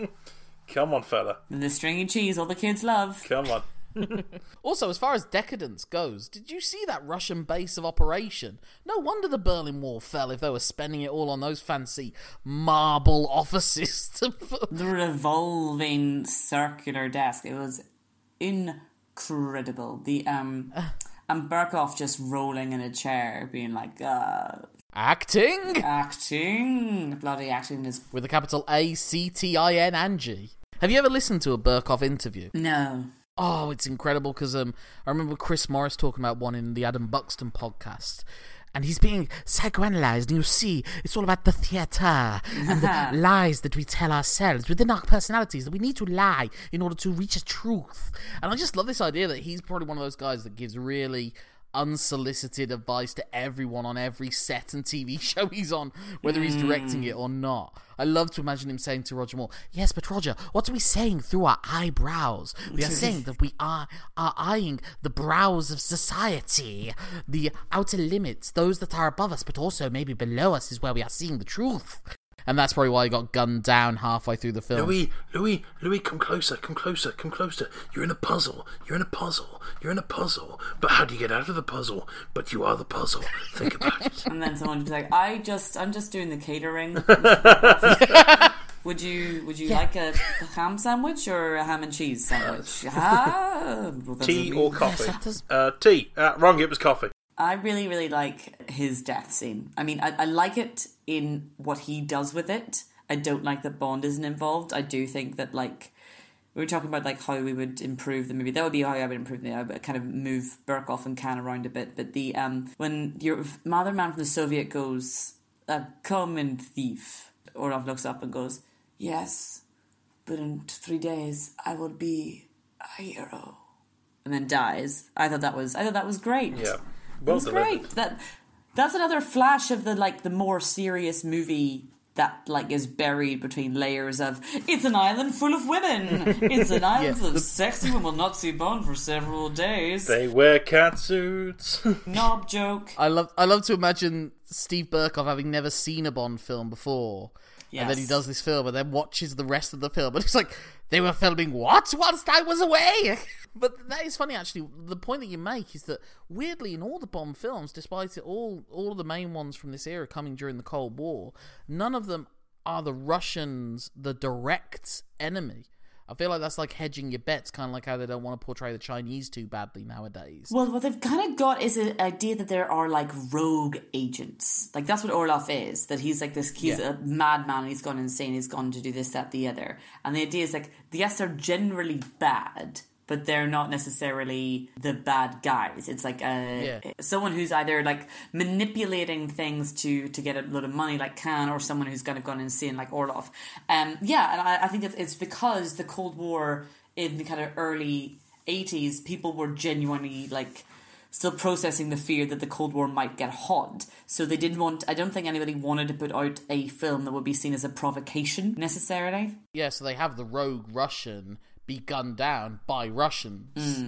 Come on, fella. the stringy cheese all the kids love Come on. Also, as far as decadence goes, did you see that Russian base of operation? No wonder the Berlin Wall fell if they were spending it all on those fancy marble offices. To put- the revolving circular desk. It was incredible. The um and Berkoff just rolling in a chair, being like, uh Acting acting bloody acting is with a capital A C T I N and G. Have you ever listened to a Berkoff interview? no. Oh, it's incredible because um, I remember Chris Morris talking about one in the Adam Buxton podcast. And he's being psychoanalyzed, and you see, it's all about the theatre and the uh-huh. lies that we tell ourselves within our personalities that we need to lie in order to reach a truth. And I just love this idea that he's probably one of those guys that gives really unsolicited advice to everyone on every set and TV show he's on, whether he's directing it hmm. or not. I love to imagine him saying to Roger Moore, Yes, but Roger, what are we saying through our eyebrows? We are saying that we are, are eyeing the brows of society, the outer limits, those that are above us, but also maybe below us is where we are seeing the truth. And that's probably why he got gunned down halfway through the film. Louis, Louis, Louis, come closer, come closer, come closer. You're in a puzzle. You're in a puzzle. You're in a puzzle. But how do you get out of the puzzle? But you are the puzzle. Think about it. And then someone would be like, "I just, I'm just doing the catering." would you, would you like a, a ham sandwich or a ham and cheese sandwich? ah, well, Tea or really- coffee? that does- Uh, tea. Uh, wrong. It was coffee. I really, really like his death scene. I mean, I, I like it in what he does with it. I don't like that Bond isn't involved. I do think that, like, we were talking about like how we would improve the movie. That would be how I would improve the. I would kind of move Berkoff and Khan around a bit. But the um when your mother man from the Soviet goes, "A common thief," Orlov looks up and goes, "Yes, but in three days I will be a hero," and then dies. I thought that was. I thought that was great. Yeah. That Well was great. That that's another flash of the like the more serious movie that like is buried between layers of it's an island full of women. It's an island full of sexy women will not see Bond for several days. They wear cat suits. Knob joke. I love I love to imagine Steve Berkoff having never seen a Bond film before. And then he does this film and then watches the rest of the film and it's like, They were filming what whilst I was away? but that is funny actually. The point that you make is that weirdly in all the Bond films, despite it all all of the main ones from this era coming during the Cold War, none of them are the Russians the direct enemy. I feel like that's like hedging your bets, kind of like how they don't want to portray the Chinese too badly nowadays. Well, what they've kind of got is an idea that there are like rogue agents. Like that's what Orlov is. That he's like this. He's Yeah. a madman. He's gone insane. He's gone to do this, that, the other. And the idea is like, yes, they're generally bad, but they're not necessarily the bad guys. It's like a Yeah. someone who's either like manipulating things to to get a lot of money, like Khan, or someone who's kind of gone insane, like Orlov. Um, yeah, and I, I think it's, it's because the Cold War in the kind of early '80s, people were genuinely like still processing the fear that the Cold War might get hot. So they didn't want. I don't think anybody wanted to put out a film that would be seen as a provocation necessarily. Yeah, so they have the rogue Russian be gunned down by Russians.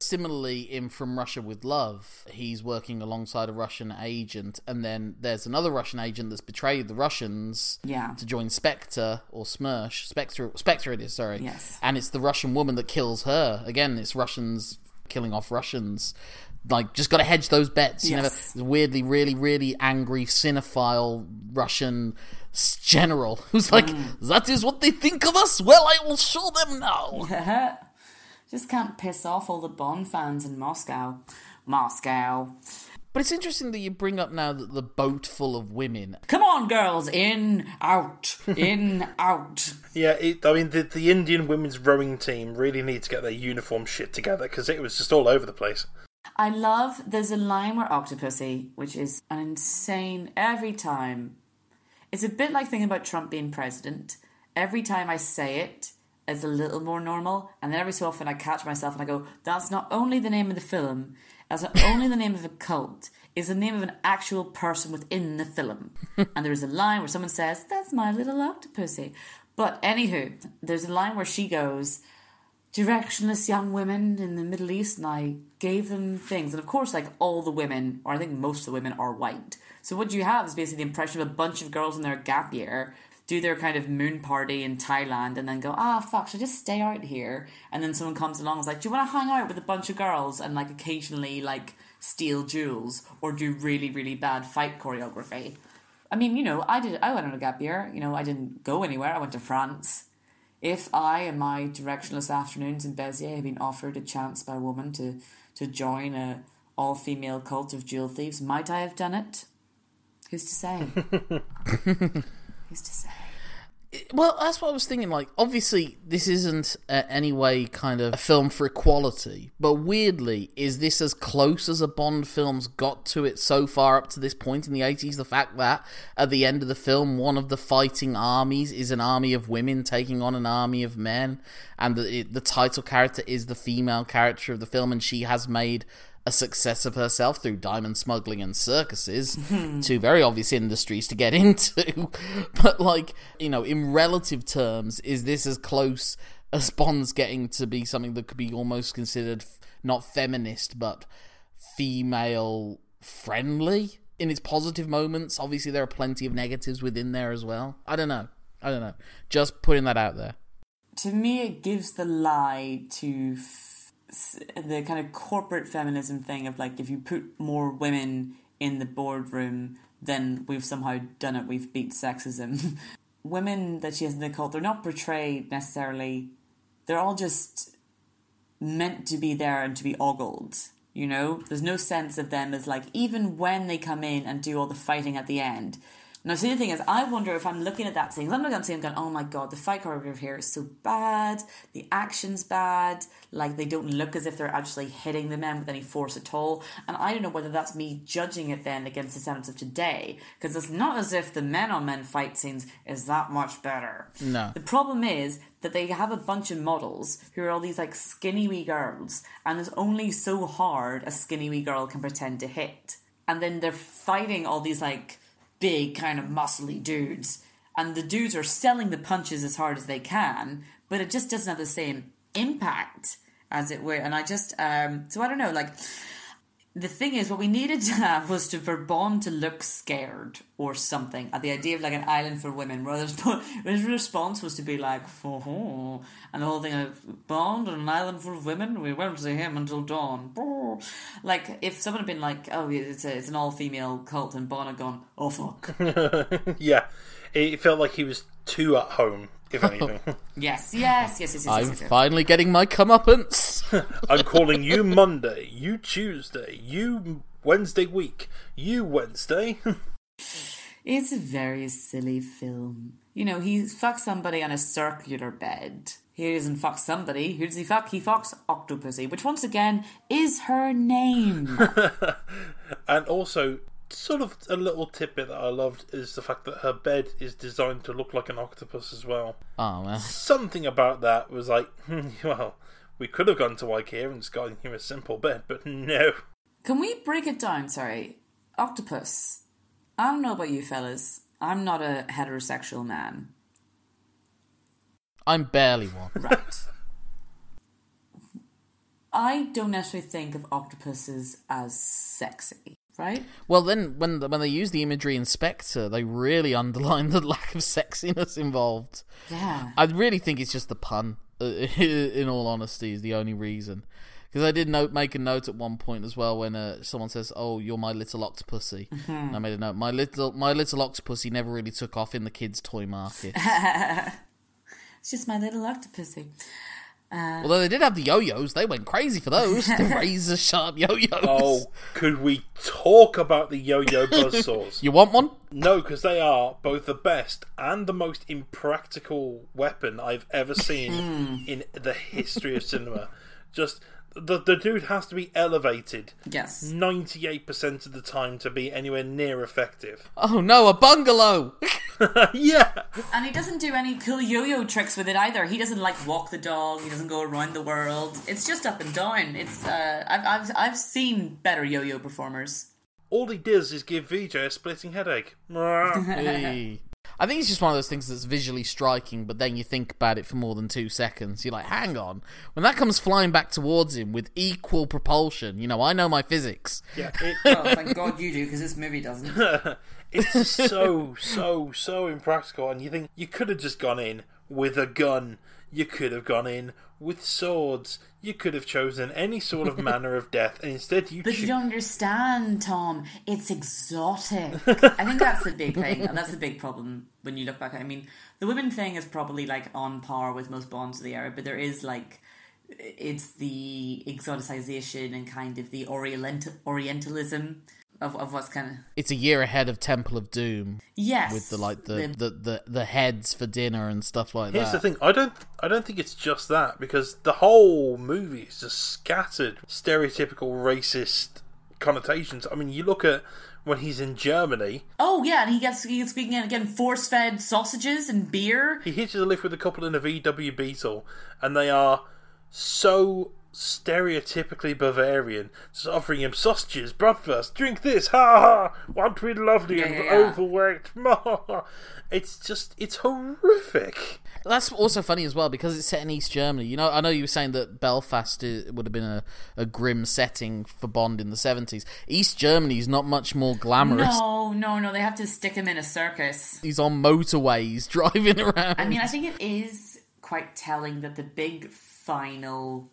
Similarly, in From Russia with Love, he's working alongside a Russian agent, and then there's another Russian agent that's betrayed the Russians Yeah. to join Spectre or Smersh. Spectre, Spectre it is, sorry. Yes. And it's the Russian woman that kills her. Again, it's Russians killing off Russians. Like, just got to hedge those bets. You Yes. know, weirdly, really, really angry, cinephile Russian general who's like, mm. "That is what they think of us. Well, I will show them now." Just can't piss off all the Bond fans in Moscow. Moscow. But it's interesting that you bring up now that the boat full of women. Come on, girls! In, out, in, out. yeah, it, I mean, the, the Indian women's rowing team really need to get their uniform shit together because it was just all over the place. I love. There's a line where Octopussy, which is an insane every time. It's a bit like thinking about Trump being president. Every time I say it, it's a little more normal, and then every so often I catch myself and I go, "That's not only the name of the film. That's not only the name of a cult. is the name of an actual person within the film." and there is a line where someone says, "That's my little Octopussy." But anywho, there's a line where she goes, directionless young women in the Middle East, and I gave them things. And of course, like all the women, or I think most of the women, are white. So what you have is basically the impression of a bunch of girls in their gap year do their kind of moon party in Thailand and then go, ah, fuck, should I just stay out here? And then someone comes along and is like, do you want to hang out with a bunch of girls and like occasionally like steal jewels or do really, really bad fight choreography? I mean, you know, I did. I went on a gap year. You know, I didn't go anywhere. I went to France. If I, in my directionless afternoons in Beziers, had been offered a chance by a woman to to join a all female cult of jewel thieves, might I have done it? Who's to say? Who's to say? Well, that's what I was thinking. Like, obviously, this isn't uh, any way kind of a film for equality, but weirdly, is this as close as a Bond film's got to it so far up to this point in the 80s? The fact that at the end of the film, one of the fighting armies is an army of women taking on an army of men, and the, the title character is the female character of the film, and she has made a success of herself through diamond smuggling and circuses, two very obvious industries to get into. but, like, you know, in relative terms, is this as close as Bond's getting to be something that could be almost considered f- not feminist, but female friendly in its positive moments? Obviously, there are plenty of negatives within there as well. I don't know. I don't know. Just putting that out there. To me, it gives the lie to the kind of corporate feminism thing of like if you put more women in the boardroom, then we've somehow done it. We've beat sexism. women that she has in the cult, they're not portrayed necessarily. They're all just meant to be there and to be ogled. You know, there's no sense of them as like even when they come in and do all the fighting at the end. Now, see, the thing is, I wonder if I'm looking at that scene, I'm looking at scene going, oh my god, the fight choreography here is so bad. The action's bad. Like, they don't look as if they're actually hitting the men with any force at all. And I don't know whether that's me judging it then against the standards of today. Because it's not as if the men on men fight scenes is that much better. No. The problem is that they have a bunch of models who are all these like skinny wee girls, and there's only so hard a skinny wee girl can pretend to hit. And then they're fighting all these like big kind of muscly dudes, and the dudes are selling the punches as hard as they can, but it just doesn't have the same impact as it were. And I just um so I don't know, like the thing is, what we needed to have was to for Bond to look scared or something at the idea of like an island for women, where his, response was to be like, oh, and the whole thing of Bond on an island of women, we won't see him until dawn. Like if someone had been like, oh, it's a, it's an all female cult, and Bond had gone, oh fuck, yeah, it felt like he was too at home, if anything. yes, yes, yes, yes, yes. I'm yes, yes. finally getting my comeuppance. I'm calling you Monday, you Tuesday, you Wednesday week, you Wednesday. It's a very silly film. You know, he fucks somebody on a circular bed. He doesn't fuck somebody. Who does he fuck? He fucks Octopussy, which once again is her name. and also, sort of a little tidbit that I loved is the fact that her bed is designed to look like an octopus as well. oh man. Something about that was like, hmm, well, we could have gone to IKEA and just gotten him a simple bed, but no. Can we break it down? Sorry. Octopus. I don't know about you fellas. I'm not a heterosexual man. I'm barely one. Right. I don't necessarily think of octopuses as sexy, right? Well, then when the, when they use the imagery in Spectre, they really underline the lack of sexiness involved. Yeah. I really think it's just the pun. uh, In all honesty, is the only reason. Because I did note make a note at one point as well when uh, someone says, "Oh, you're my little octopussy." And I made a note. My little my little octopussy never really took off in the kids' toy market. It's just my little octopussy. Although they did have the yo-yos, they went crazy for those. the razor sharp yo-yos. Oh, could we talk about the yo-yo buzzsaws? You want one? No, because they are both the best and the most impractical weapon I've ever seen hmm. in the history of cinema. Just the the dude has to be elevated Yes. ninety eight percent of the time to be anywhere near effective. Oh no, a bungalow! yeah, And he doesn't do any cool yo-yo tricks with it either. He doesn't like walk the dog. He doesn't go around the world. It's just up and down. It's uh, I've I've I've seen better yo-yo performers. all he does is give Vijay a splitting headache. Hey. I think it's just one of those things that's visually striking, but then you think about it for more than two seconds. You're like, hang on. When that comes flying back towards him with equal propulsion, you know, I know my physics. yeah, it, Oh, thank God you do, because this movie doesn't. it's so so so impractical, and you think you could have just gone in with a gun. You could have gone in with swords. You could have chosen any sort of manner of death, and instead you But you don't understand, Tom. It's exotic. I think that's the big thing, and that's the big problem when you look back. I mean, the women thing is probably like on par with most Bonds of the era, but there is like it's the exoticization and kind of the orient- Orientalism of, of what's kind of It's a year ahead of Temple of Doom yes with the like the the- the, the, the heads for dinner and stuff like Here's that. Here's the thing: I don't, I don't think it's just that because the whole movie is just scattered stereotypical racist connotations. I mean, you look at when he's in Germany, oh yeah, and he gets he gets getting, getting force fed sausages and beer. he hitches a lift with a couple in a VW Beetle, and they are so stereotypically Bavarian, just offering him sausages, bratwurst, drink this, ha ha, want to be lovely Yeah, and yeah, yeah. overworked, ha ha, ha. It's just, it's horrific. That's also funny as well because it's set in East Germany. You know, I know you were saying that Belfast i- would have been a, a grim setting for Bond in the seventies. East Germany is not much more glamorous. No, no, no. They have to stick him in a circus. He's on motorways driving around. I mean, I think it is quite telling that the big final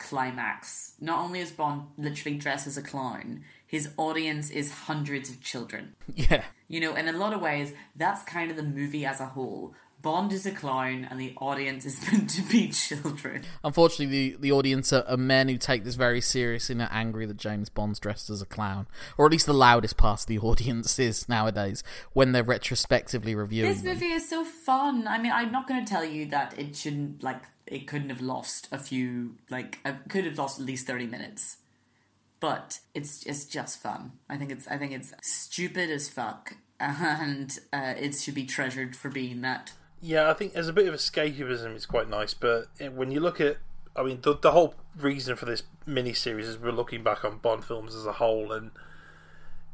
climax, not only is Bond literally dressed as a clown, his audience is hundreds of children. yeah, You know, in a lot of ways, that's kind of the movie as a whole. Bond is a clown, and the audience is meant to be children. unfortunately, the the audience are, are men who take this very seriously and are angry that James Bond's dressed as a clown, or at least the loudest part of the audience is nowadays when they're retrospectively reviewing. This them. movie is so fun. I mean, I'm not going to tell you that it shouldn't like it couldn't have lost a few like it could have lost at least thirty minutes, but it's it's just fun. I think it's I think it's stupid as fuck, and uh, it should be treasured for being that. Yeah, I think as a bit of escapism, it's quite nice. But when you look at, I mean, the, the whole reason for this mini series is we're looking back on Bond films as a whole, and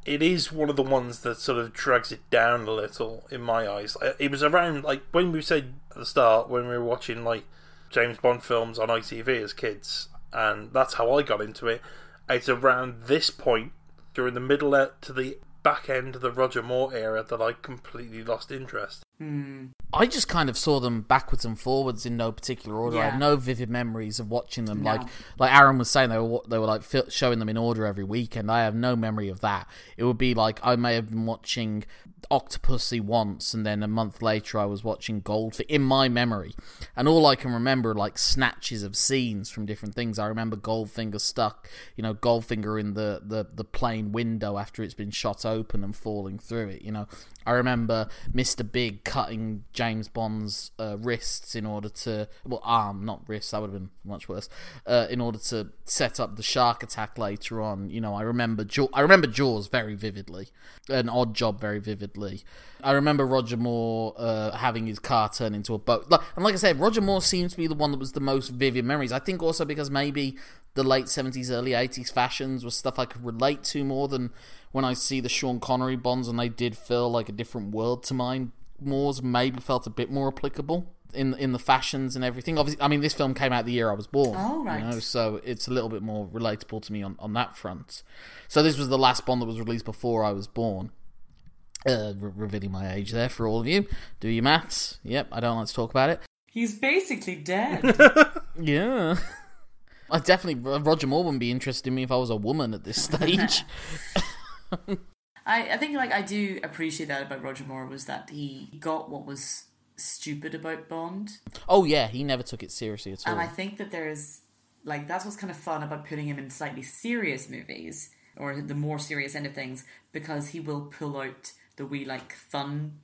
it is one of the ones that sort of drags it down a little in my eyes. Eh, It was around like when we said at the start when we were watching like James Bond films on ITV as kids, and that's how I got into it. It's around this point during the middle eh, to the back end of the Roger Moore era that I completely lost interest. Hmm. I just kind of saw them backwards and forwards in no particular order. I have no vivid memories of watching them. No. Like like Aaron was saying, they were they were like showing them in order every week, and I have no memory of that. It would be like I may have been watching Octopussy once, and then a month later I was watching Goldfinger in my memory, and all I can remember are like snatches of scenes from different things. I remember Goldfinger stuck, you know, Goldfinger in the the the plane window after it's been shot open and falling through it. You know, I remember Mr. Big cutting James Bond's uh, wrists in order to, well, arm, not wrists, that would have been much worse, uh, in order to set up the shark attack later on. You know, I remember Jaw- I remember Jaws very vividly, an Oddjob very vividly. I remember Roger Moore uh, having his car turn into a boat. And like I said, Roger Moore seems to be the one that was the most vivid memories. I think also because maybe the late 70s, early 80s fashions was stuff I could relate to more than when I see the Sean Connery Bonds, and they did feel like a different world to mine. Moore's maybe felt a bit more applicable in in the fashions and everything. Obviously, I mean, this film came out the year I was born. Oh, right. You know, so it's a little bit more relatable to me on, on that front. So this was the last Bond that was released before I was born. Uh, re- revealing my age there for all of you. Do your maths. Yep, I don't like to talk about it. He's basically dead. Yeah. I definitely Roger Moore wouldn't be interested in me if I was a woman at this stage. I, I think like I do appreciate that about Roger Moore was that he got what was stupid about Bond. oh yeah, he never took it seriously at all. And I think that there's like that's what's kind of fun about putting him in slightly serious movies or the more serious end of things because he will pull out the wee like fun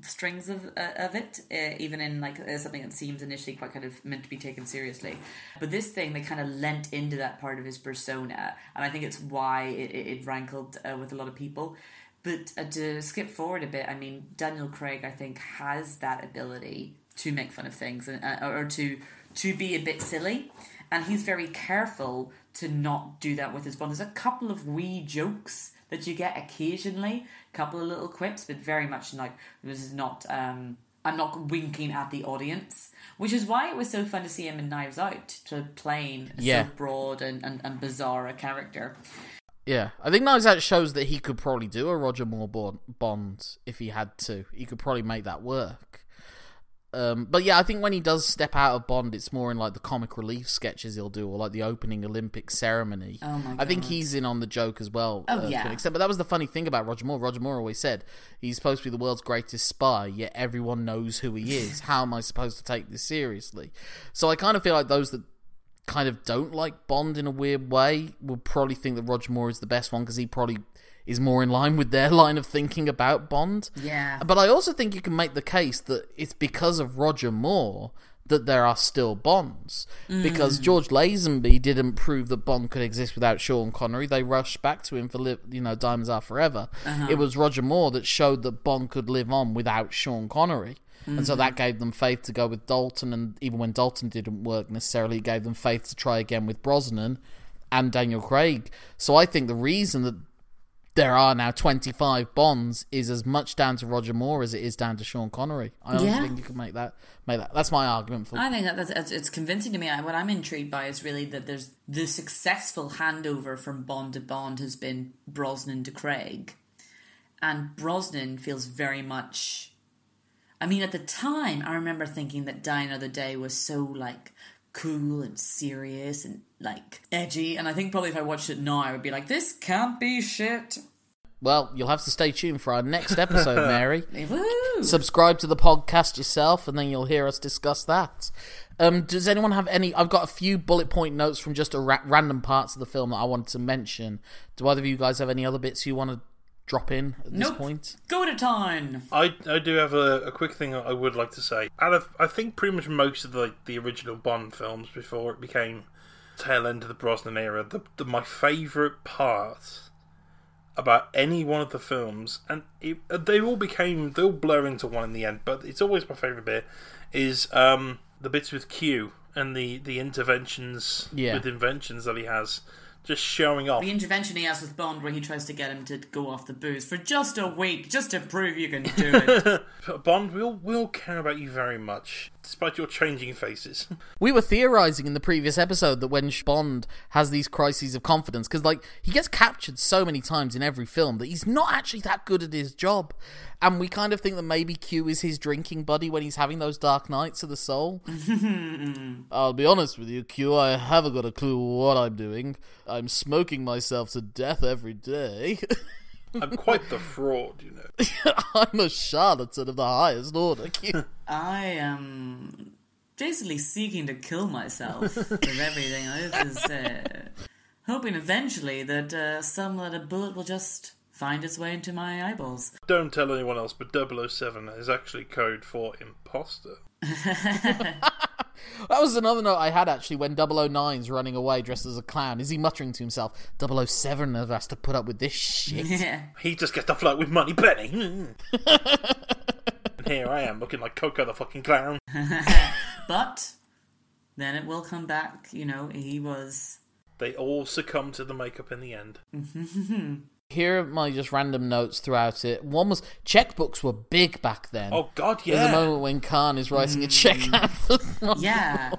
strings of uh, of it uh, even in like uh, something that seems initially quite kind of meant to be taken seriously. But this thing they kind of lent into that part of his persona and i think it's why it, it, rankled uh, with a lot of people. But uh, to skip forward a bit i mean daniel craig i think has that ability to make fun of things and, uh, or to to be a bit silly and he's very careful to not do that with his bond. There's a couple of wee jokes that you get occasionally couple of little quips but very much like this is not um i'm not winking at the audience which is why it was so fun to see him in knives out to playing Yeah. so broad and, and, and bizarre a character Yeah, I think Knives Out shows that he could probably do a Roger Moore Bond, Bond if he had to. He could probably make that work. Um, but yeah, I think when he does step out of Bond, it's more in like the comic relief sketches he'll do, or like the opening Olympic ceremony. Oh my I think he's in on the joke as well. Oh, uh, to yeah. an extent. But that was the funny thing about Roger Moore. Roger Moore always said he's supposed to be the world's greatest spy, yet everyone knows who he is. How am I supposed to take this seriously? So I kind of feel like those that kind of don't like Bond in a weird way will probably think that Roger Moore is the best one because he probably is more in line with their line of thinking about Bond. Yeah. But I also think you can make the case that it's because of Roger Moore that there are still Bonds. Because mm. George Lazenby didn't prove that Bond could exist without Sean Connery. They rushed back to him for, li- you know, Diamonds Are Forever. Uh-huh. It was Roger Moore that showed that Bond could live on without Sean Connery. And so that mm-hmm. gave them faith to go with Dalton, and even when Dalton didn't work necessarily, it gave them faith to try again with Brosnan and Daniel Craig. So I think the reason that there are now 25 Bonds is as much down to Roger Moore as it is down to Sean Connery. I honestly Yeah. think you can make that. Make that. That's my argument for. I think that that's, it's, it's convincing to me. I- What I'm intrigued by is really that there's the successful handover from Bond to Bond has been Brosnan to Craig, and Brosnan feels very much. I mean, at the time, I remember thinking that Die Another Day was so like cool and serious and like edgy, and I think probably if I watched it now, I would be like, "This can't be shit." Well, you'll have to stay tuned for our next episode, Mary. Subscribe to the podcast yourself, and then you'll hear us discuss that. Um, does anyone have any? I've got a few bullet point notes from just a ra- random parts of the film that I wanted to mention. Do either of you guys have any other bits you want to drop in at this Nope. point? Go to town. I, I do have a, a quick thing I would like to say. Out of I think pretty much most of the the original Bond films before it became tail end of the Brosnan era, the, the my favourite part about any one of the films, and it, they all became they all blur into one in the end, but it's always my favourite bit is um, the bits with Q and the the interventions Yeah. with inventions that he has, just showing off. The intervention he has with Bond, where he tries to get him to go off the booze for just a week, just to prove you can do it. Bond, we'll we'll care about you very much, despite your changing faces. We were theorizing in the previous episode that when Bond has these crises of confidence, because like he gets captured so many times in every film that he's not actually that good at his job, and we kind of think that maybe Q is his drinking buddy when he's having those dark nights of the soul. I'll be honest with you, Q. I haven't got a clue what I'm doing. I'm smoking myself to death every day. I'm quite the fraud, you know. I'm a charlatan of the highest order. Q. I am basically seeking to kill myself with everything. This is uh, hoping eventually that uh, some little bullet will just find its way into my eyeballs. Don't tell anyone else, but 007 is actually code for imposter. That was another note I had actually when 009's running away dressed as a clown. Is he muttering to himself, 007 never has to put up with this shit? Yeah. He just gets to float with Moneypenny. and here I am looking like Coco the fucking clown. But then it will come back. You know, he was. They all succumb to the makeup in the end. Here are my just random notes throughout it. One was checkbooks were big back then. Oh God, yeah. There's a moment when Khan is writing a check mm. out Yeah.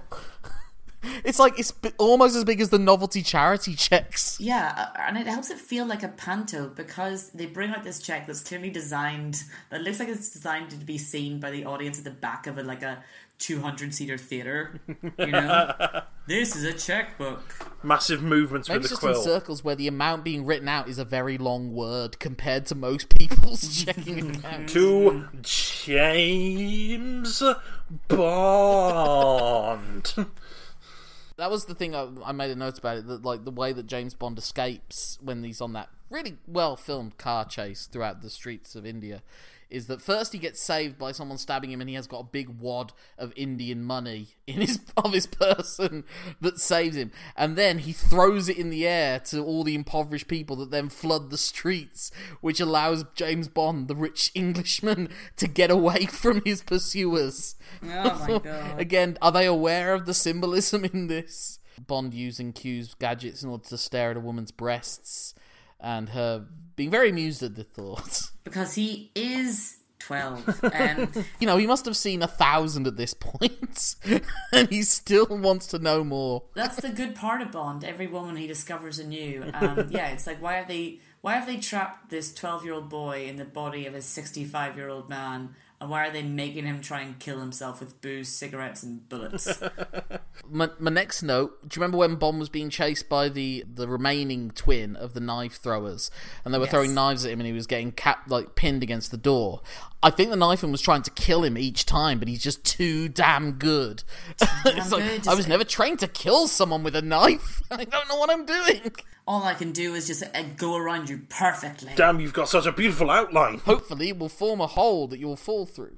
It's like it's almost as big as the novelty charity checks. Yeah, uh, and it helps it feel like a panto because they bring out this check that's clearly designed that looks like it's designed to be seen by the audience at the back of a like a 200 seater theater. You know, this is a checkbook. Massive movements Maybe with it's the just in quill. circles where the amount being written out is a very long word compared to most people's checking account. To James Bond. That was the thing I, I made a note about it. That like the way that James Bond escapes when he's on that really well filmed car chase throughout the streets of India, is that first he gets saved by someone stabbing him, and he has got a big wad of Indian money in his of his person that saves him, and then he throws it in the air to all the impoverished people that then flood the streets, which allows James Bond, the rich Englishman, to get away from his pursuers. Oh my god. Again, are they aware of the symbolism in this? Bond using Q's gadgets in order to stare at a woman's breasts, and her being very amused at the thought. because he is 12. Um, You know, he must have seen a thousand at this point, and he still wants to know more. that's the good part of Bond. Every woman he discovers anew. Um, yeah, it's like why have they why have they trapped this 12 year old boy in the body of a 65 year old man? And why are they making him try and kill himself with booze, cigarettes, and bullets? My, my next note: Do you remember when Bond was being chased by the the remaining twin of the knife throwers, and they were Yes. throwing knives at him, and he was getting cap like pinned against the door? I think the knifeman was trying to kill him each time, but he's just too damn good. it's like I was just- never trained to kill someone with a knife. I don't know what I'm doing. All I can do is just uh, go around you perfectly. Damn, you've got such a beautiful outline. Hopefully, it will form a hole that you'll fall through.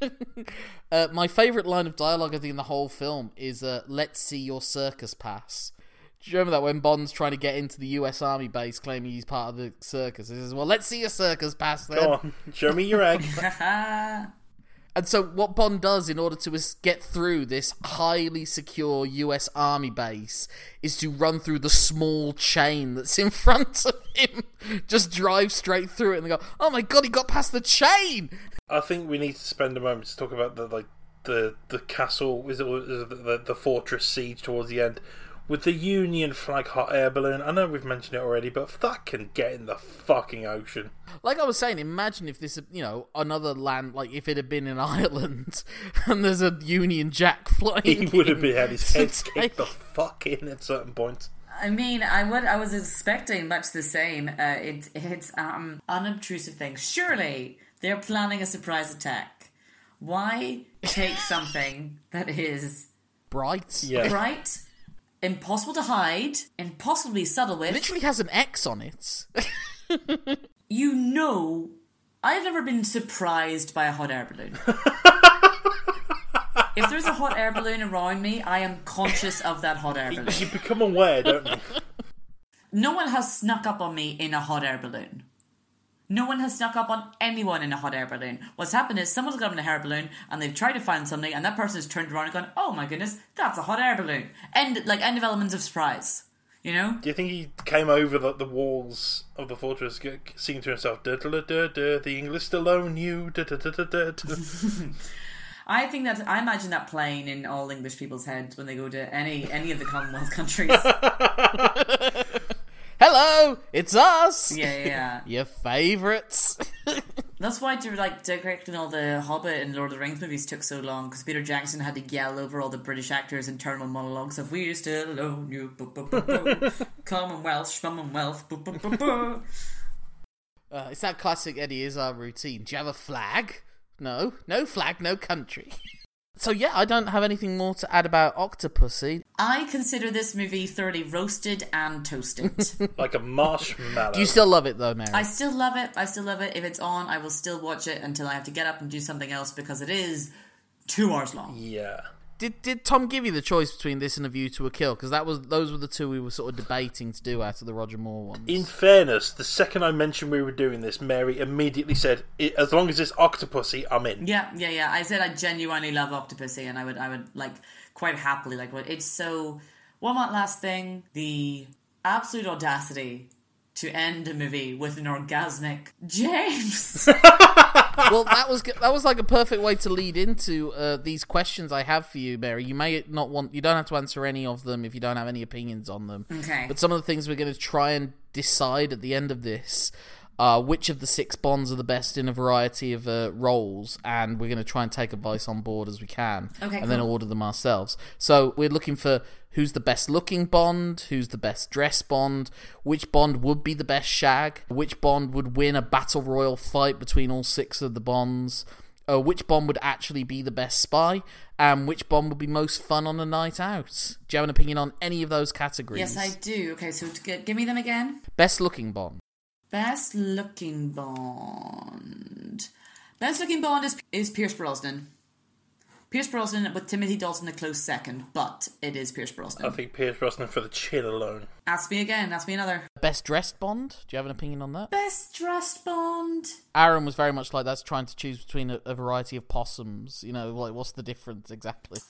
uh, my favourite line of dialogue, I think, in the whole film is uh, "Let's see your circus pass." Do you remember that when Bond's trying to get into the U.S. Army base, claiming he's part of the circus? He says, "Well, let's see your circus pass then." Go on, show me your egg. And so, what Bond does in order to get through this highly secure US Army base is to run through the small chain that's in front of him. Just drive straight through it and go, oh my god, he got past the chain! I think we need to spend a moment to talk about the like the the castle, is it the, the fortress siege towards the end with the Union flag hot air balloon. I know we've mentioned it already, but that can get in the fucking ocean. Like I was saying, imagine if this, you know, another land, like if it had been in Ireland and there's a Union Jack flying. He would have been had his head take- kicked the fuck in at certain points. I mean, I would. I was expecting much the same. Uh, it, it's um, unobtrusive things. Surely they're planning a surprise attack. Why take something that is Bright. Yeah. bright, impossible to hide, impossibly subtle with? Literally has an X on it. You know, I've never been surprised by a hot air balloon. if there's a hot air balloon around me, I am conscious of that hot air balloon. You become aware, don't you? No one has snuck up on me in a hot air balloon. No one has snuck up on anyone in a hot air balloon. What's happened is someone's got in a hot air balloon and they've tried to find something, and that person has turned around and gone, "Oh my goodness, that's a hot air balloon!" End like end of elements of surprise. You know? Do you think he came over the, the walls of the fortress, g- singing to himself, "Da da da da, the English still own you." Da, da, da, da, da, da. I think that I imagine that playing in all English people's heads when they go to any any of the Commonwealth countries. Hello, it's us. yeah, yeah. Your favourites. That's why like directing all the Hobbit and Lord of the Rings movies took so long because Peter Jackson had to yell over all the British actors internal monologues of "We still own you, boo, boo, boo, boo. Commonwealth, Schmummonwealth, boo, boo, boo, boo." Uh, it's that classic Eddie Izzard routine. Do you have a flag? No, no flag, no country. So yeah, I don't have anything more to add about Octopussy. I consider this movie thoroughly roasted and toasted. like a marshmallow. Do you still love it though, Mary? I still love it. I still love it. If it's on, I will still watch it until I have to get up and do something else because it is two hours long. Yeah. Did did Tom give you the choice between this and A View to a Kill? Because that was those were the two we were sort of debating to do out of the Roger Moore ones. In fairness, the second I mentioned we were doing this, Mary immediately said, "As long as it's Octopussy, I'm in." Yeah, yeah, yeah. I said I genuinely love Octopussy, and I would, I would like quite happily like. What it's so. One last thing: the absolute audacity to end a movie with an orgasmic James. well, that was that was like a perfect way to lead into uh, these questions I have for you, Mary. You may not want, you don't have to answer any of them if you don't have any opinions on them. Okay. But some of the things we're going to try and decide at the end of this are which of the six bonds are the best in a variety of uh, roles, and we're going to try and take advice on board as we can, Okay, and then order them ourselves. So we're looking for who's the best looking Bond, who's the best dress Bond, which Bond would be the best shag, which Bond would win a battle royal fight between all six of the Bonds, uh, which Bond would actually be the best spy, and which Bond would be most fun on a night out. Do you have an opinion on any of those categories? yes, I do. Okay, so g- give me them again. Best looking Bond. Best looking Bond. Best looking Bond is is Pierce Brosnan. Pierce Brosnan with Timothy Dalton a close second, but it is Pierce Brosnan. I think Pierce Brosnan for the chin alone. Ask me again. Ask me another. Best dressed Bond. Do you have an opinion on that? Best dressed Bond. Aaron was very much like that's trying to choose between a, a variety of possums. You know, like what's the difference exactly?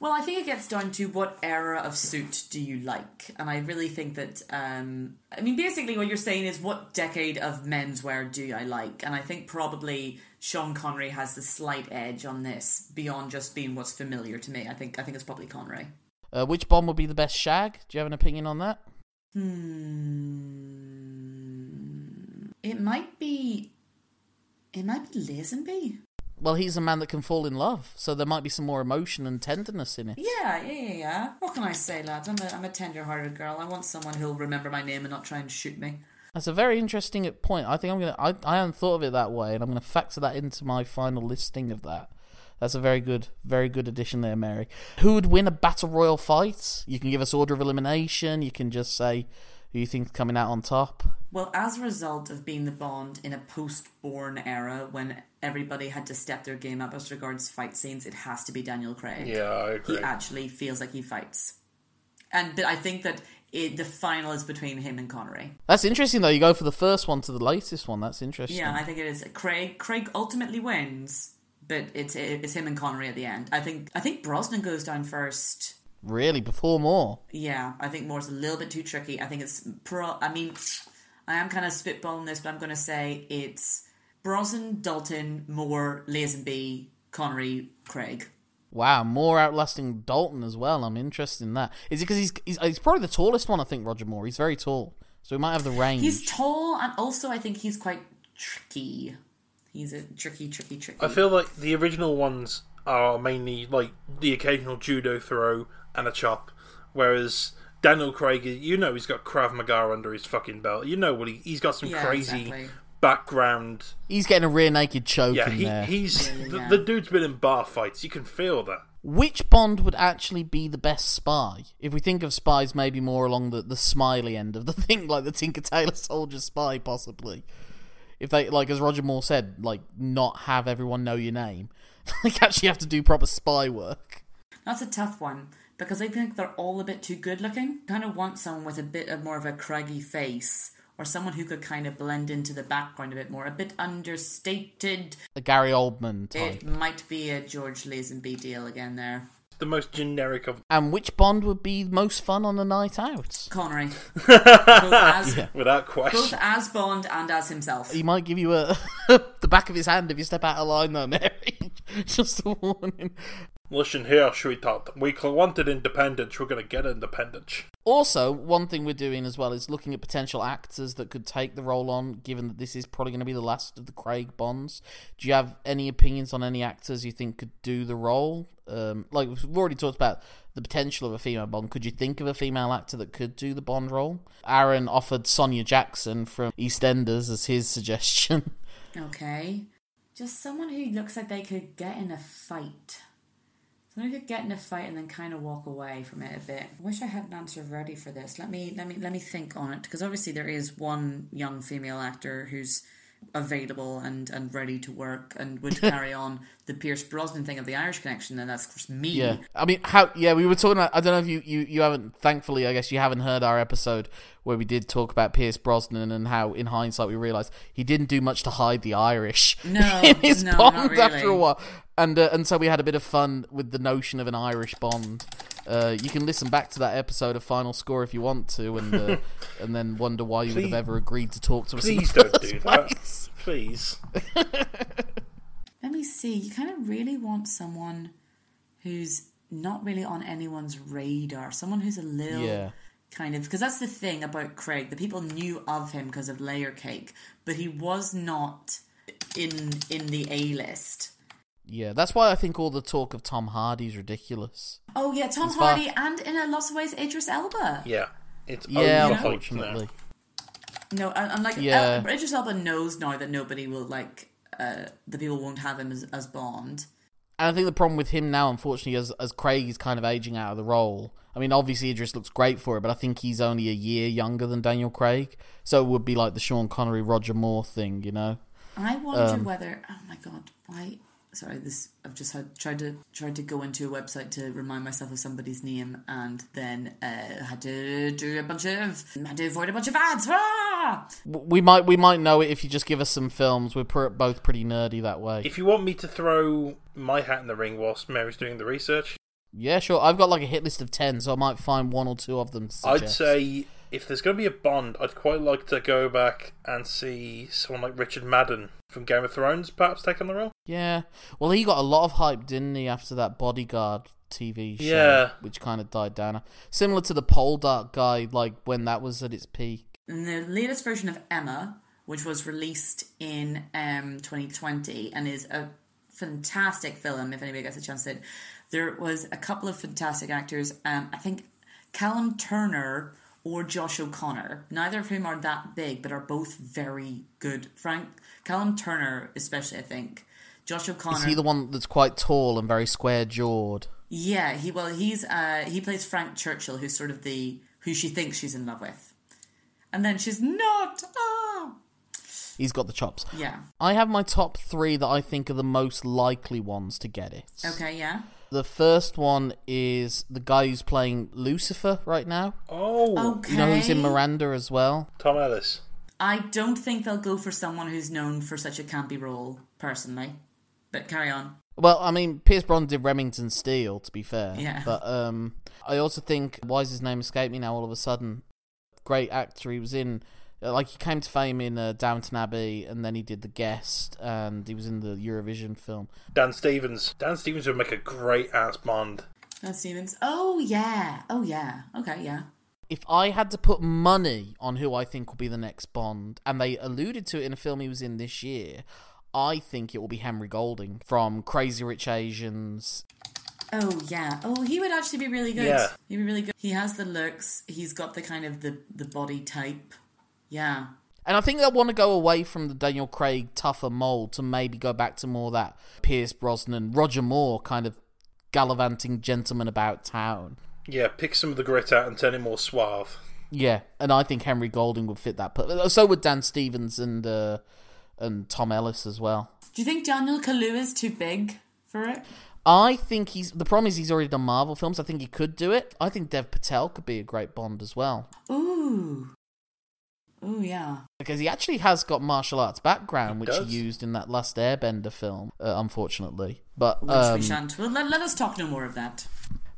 Well, I think it gets down to what era of suit do you like, and I really think that. Um, I mean, basically, what you're saying is what decade of menswear do I like, and I think probably Sean Connery has the slight edge on this beyond just being what's familiar to me. I think I think it's probably Connery. Uh, which Bond would be the best shag? Do you have an opinion on that? Hmm. It might be. It might be Lazenby. Well, he's a man that can fall in love, so there might be some more emotion and tenderness in it. Yeah, yeah, yeah, yeah. What can I say, lads? I'm a, I'm a tender-hearted girl. I want someone who'll remember my name and not try and shoot me. That's a very interesting point. I think I'm gonna. I I hadn't thought of it that way, and I'm gonna factor that into my final listing of that. That's a very good, very good addition there, Mary. Who would win a battle royal fight? You can give us order of elimination. You can just say, who you think's coming out on top? Well, as a result of being the Bond in a post-Bourne era when everybody had to step their game up as regards fight scenes, it has to be Daniel Craig. Yeah, I agree. He actually feels like he fights, and but I think that it, the final is between him and Connery. That's interesting though. You go for the first one to the latest one. That's interesting. Yeah, I think it is. Craig Craig ultimately wins, but it's it's him and Connery at the end. I think I think Brosnan goes down first. Really, before Moore. Yeah, I think Moore's a little bit too tricky. I think it's pro. I mean, I am kind of spitballing this, but I'm going to say it's Brosnan, Dalton, Moore, Lazenby, Connery, Craig. Wow, Moore outlasting Dalton as well. I'm interested in that. Is it because he's, he's he's probably the tallest one? I think Roger Moore. He's very tall, so he might have the range. He's tall, and also I think he's quite tricky. He's a tricky, tricky, tricky. I feel like the original ones are mainly like the occasional judo throw and a chop, whereas Daniel Craig, you know, he's got Krav Maga under his fucking belt. You know what he he's got some Yeah, crazy exactly. background. He's getting a rear naked choke Yeah, in he, there. he's Yeah, the, the dude's been in bar fights. You can feel that. Which Bond would actually be the best spy? If we think of spies, maybe more along the, the Smiley end of the thing, like the Tinker Tailor Soldier spy, possibly. If they, like as Roger Moore said, like not have everyone know your name, like actually have to do proper spy work. That's a tough one because I think they're all a bit too good looking. Kind of want someone with a bit of more of a craggy face or someone who could kind of blend into the background a bit more, a bit understated. The Gary Oldman type. It might be a George Lazenby deal again there. The most generic of And which Bond would be most fun on a night out? Connery, both as without question. both as Bond and as himself. He might give you a the back of his hand if you step out of line, though, Mary. Just a warning. Listen here, sweetheart. We wanted independence. We're gonna get independence. Also, one thing we're doing as well is looking at potential actors that could take the role on, given that this is probably going to be the last of the Craig Bonds. Do you have any opinions on any actors you think could do the role? Um, like we've already talked about the potential of a female Bond. Could you think of a female actor that could do the Bond role? Aaron offered Sonia Jackson from EastEnders as his suggestion. Okay, just someone who looks like they could get in a fight. Someone who could get in a fight and then kind of walk away from it a bit. I wish I had an answer ready for this. Let me let me let me think on it because obviously there is one young female actor who's available and and ready to work and would carry on the Pierce Brosnan thing of the Irish connection. And that's of course me. Yeah, I mean, how? Yeah, we were talking about. I don't know if you, you, you haven't. Thankfully, I guess you haven't heard our episode where we did talk about Pierce Brosnan and how, in hindsight, we realised he didn't do much to hide the Irish No, in his no, Bond not after a while, and uh, and so we had a bit of fun with the notion of an Irish Bond. Uh, you can listen back to that episode of Final Score if you want to, and uh, and then wonder why you would have ever agreed to talk to us. in Please the don't first do that. Please. Let me see. You kind of really want someone who's not really on anyone's radar. Someone who's a little Yeah. kind of because that's the thing about Craig. The people knew of him because of Layer Cake, but he was not in in the A list. Yeah, that's why I think all the talk of Tom Hardy is ridiculous. Oh yeah, Tom It's far- Hardy and in a lot of ways Idris Elba. Yeah. It's Yeah, overhyped unfortunately. No, and, and like Yeah. El- Idris Elba knows now that nobody will like uh, the people won't have him as, as Bond. And I think the problem with him now, unfortunately, as as Craig is kind of aging out of the role. I mean, obviously Idris looks great for it, but I think he's only a year younger than Daniel Craig, so it would be like the Sean Connery, Roger Moore thing, you know? I wonder Um, whether oh my god, why sorry, this I've just had tried to tried to go into a website to remind myself of somebody's name and then uh, had to do a bunch of had to avoid a bunch of ads. Ah! We might we might know it if you just give us some films. We're pr- both pretty nerdy that way. If you want me to throw my hat in the ring whilst Mary's doing the research, Yeah, sure. I've got like a hit list of ten, so I might find one or two of them. To I'd say if there's going to be a Bond, I'd quite like to go back and see someone like Richard Madden from Game of Thrones perhaps take on the role. Yeah. Well, he got a lot of hype, didn't he, after that Bodyguard TV show, Yeah. which kind of died down. Similar to the Poldark guy, like when that was at its peak. And the latest version of Emma, which was released in um, 2020 and is a fantastic film, if anybody gets a chance to see it, there was a couple of fantastic actors. Um, I think Callum Turner or Josh O'Connor, neither of whom are that big, but are both very good. Frank Callum Turner, especially, I think. Josh O'Connor. Is he the one that's quite tall and very square jawed? Yeah, he well he's uh he plays Frank Churchill, who's sort of the who she thinks she's in love with. And then she's not. Ah. He's got the chops. Yeah. I have my top three that I think are the most likely ones to get it. Okay, yeah. The first one is the guy who's playing Lucifer right now. Oh, Okay. You know who's in Miranda as well? Tom Ellis. I don't think they'll go for someone who's known for such a campy role, personally. But carry on. Well, I mean, Pierce Brosnan did Remington Steele, to be fair. Yeah. But um, I also think why does his name escape me now? All of a sudden, great actor. He was in uh, like he came to fame in uh, Downton Abbey, and then he did The Guest, and he was in the Eurovision film. Dan Stevens. Dan Stevens would make a great ass Bond. Dan Stevens. Oh, yeah. Oh, yeah. Okay, yeah. If I had to put money on who I think will be the next Bond, and they alluded to it in a film he was in this year, I think it will be Henry Golding from Crazy Rich Asians. Oh yeah. Oh, he would actually be really good. Yeah. He'd be really good. He has the looks. He's got the kind of the the body type. Yeah. And I think they'll want to go away from the Daniel Craig tougher mold to maybe go back to more that Pierce Brosnan, Roger Moore kind of gallivanting gentleman about town. Yeah, pick some of the grit out and turn it more suave. Yeah, and I think Henry Golding would fit that. But so would Dan Stevens and uh, and Tom Ellis as well. Do you think Daniel Kaluuya is too big for it? I think he's the problem is he's already done Marvel films. I think he could do it. I think Dev Patel could be a great Bond as well Ooh. Ooh, yeah. because he actually has got martial arts background, which does. he used in that last Airbender film. Uh, unfortunately, but Which um, we shan't. Well, let, let us talk no more of that.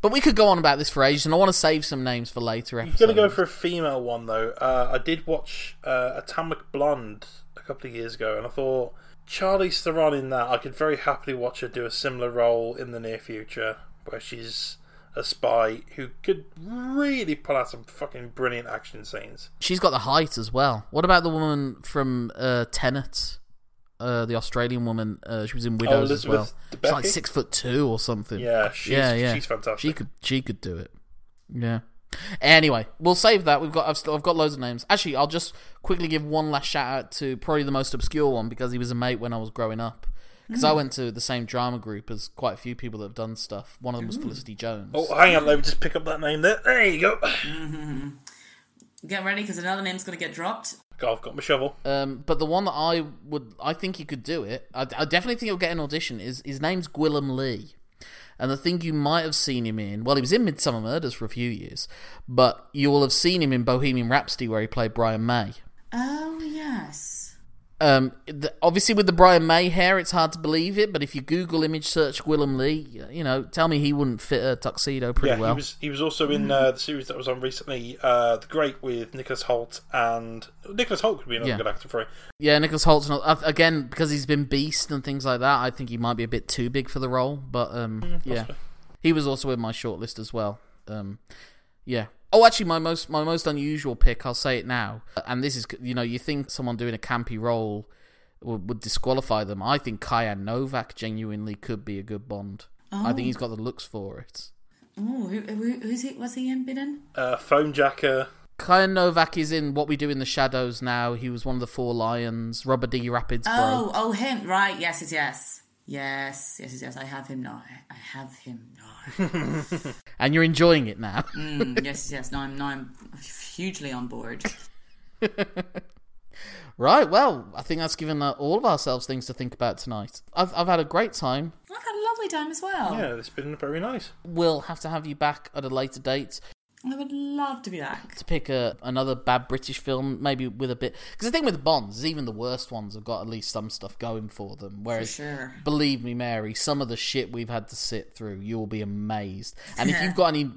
But we could go on about this for ages, and I want to save some names for later episodes. going to go for a female one, though. Uh, I did watch uh, Atomic Blonde a couple of years ago, and I thought Charlize Theron in that, I could very happily watch her do a similar role in the near future, where she's a spy who could really pull out some fucking brilliant action scenes. She's got the height as well. What about the woman from uh, Tenet? Uh, the Australian woman. Uh, she was in Widows as well. Oh, She's like six foot two or something. Yeah, she's, yeah, yeah. she's fantastic. She could, she could do it. Yeah. Anyway, we'll save that. We've got, I've, still, I've got loads of names. Actually, I'll just quickly give one last shout out to probably the most obscure one because he was a mate when I was growing up. Because I went to the same drama group as quite a few people that have done stuff. One of them was Felicity Jones. Oh, hang on, let me just pick up that name there. There you go. Get ready because another name's going to get dropped. I've got my shovel. Um, but the one that I would, I think he could do it. I, I definitely think he'll get an audition. Is his name's Gwilym Lee, and the thing you might have seen him in. Well, he was in Midsomer Murders for a few years, but you will have seen him in Bohemian Rhapsody where he played Brian May. Oh, yes. Um, the, obviously with the Brian May hair, it's hard to believe it. But if you Google image search Gwilym Lee, you know, tell me he wouldn't fit a tuxedo pretty Yeah, well. he was he was also in uh, the series that was on recently, uh, The Great with Nicholas Hoult, and Nicholas Hoult could be another Yeah. good actor for it. Yeah, Nicholas Hoult's not, uh, again because he's been Beast and things like that. I think he might be a bit too big for the role, but um, yeah, he was also in my shortlist as well. Um, yeah. Oh, actually, my most my most unusual pick. I'll say it now, and this is you know you think someone doing a campy role would, would disqualify them. I think Kayvan Novak genuinely could be a good Bond. I think he's got the looks for it. Oh, who, who, who's he? What's he in? Been in? Uh, Phone Jacker. Kayvan Novak is in What We Do in the Shadows now. He was one of the Four Lions. Robert D. Rapids. Oh, oh, him. Right. Yes, yes, yes. Yes, yes, yes, yes. I have him now. I have him now. and you're enjoying it now. Mm, yes, yes. Now I'm, now I'm hugely on board. Right, well, I think that's given uh, all of ourselves things to think about tonight. I've, I've had a great time. I've had a lovely time as well. Yeah, it's been very nice. We'll have to have you back at a later date I would love to be back. to pick a, another bad British film, maybe with a bit. Because the thing with Bonds is even the worst ones have got at least some stuff going for them. Whereas, sure. believe me, Mary, some of the shit we've had to sit through, you'll be amazed. And if you've got any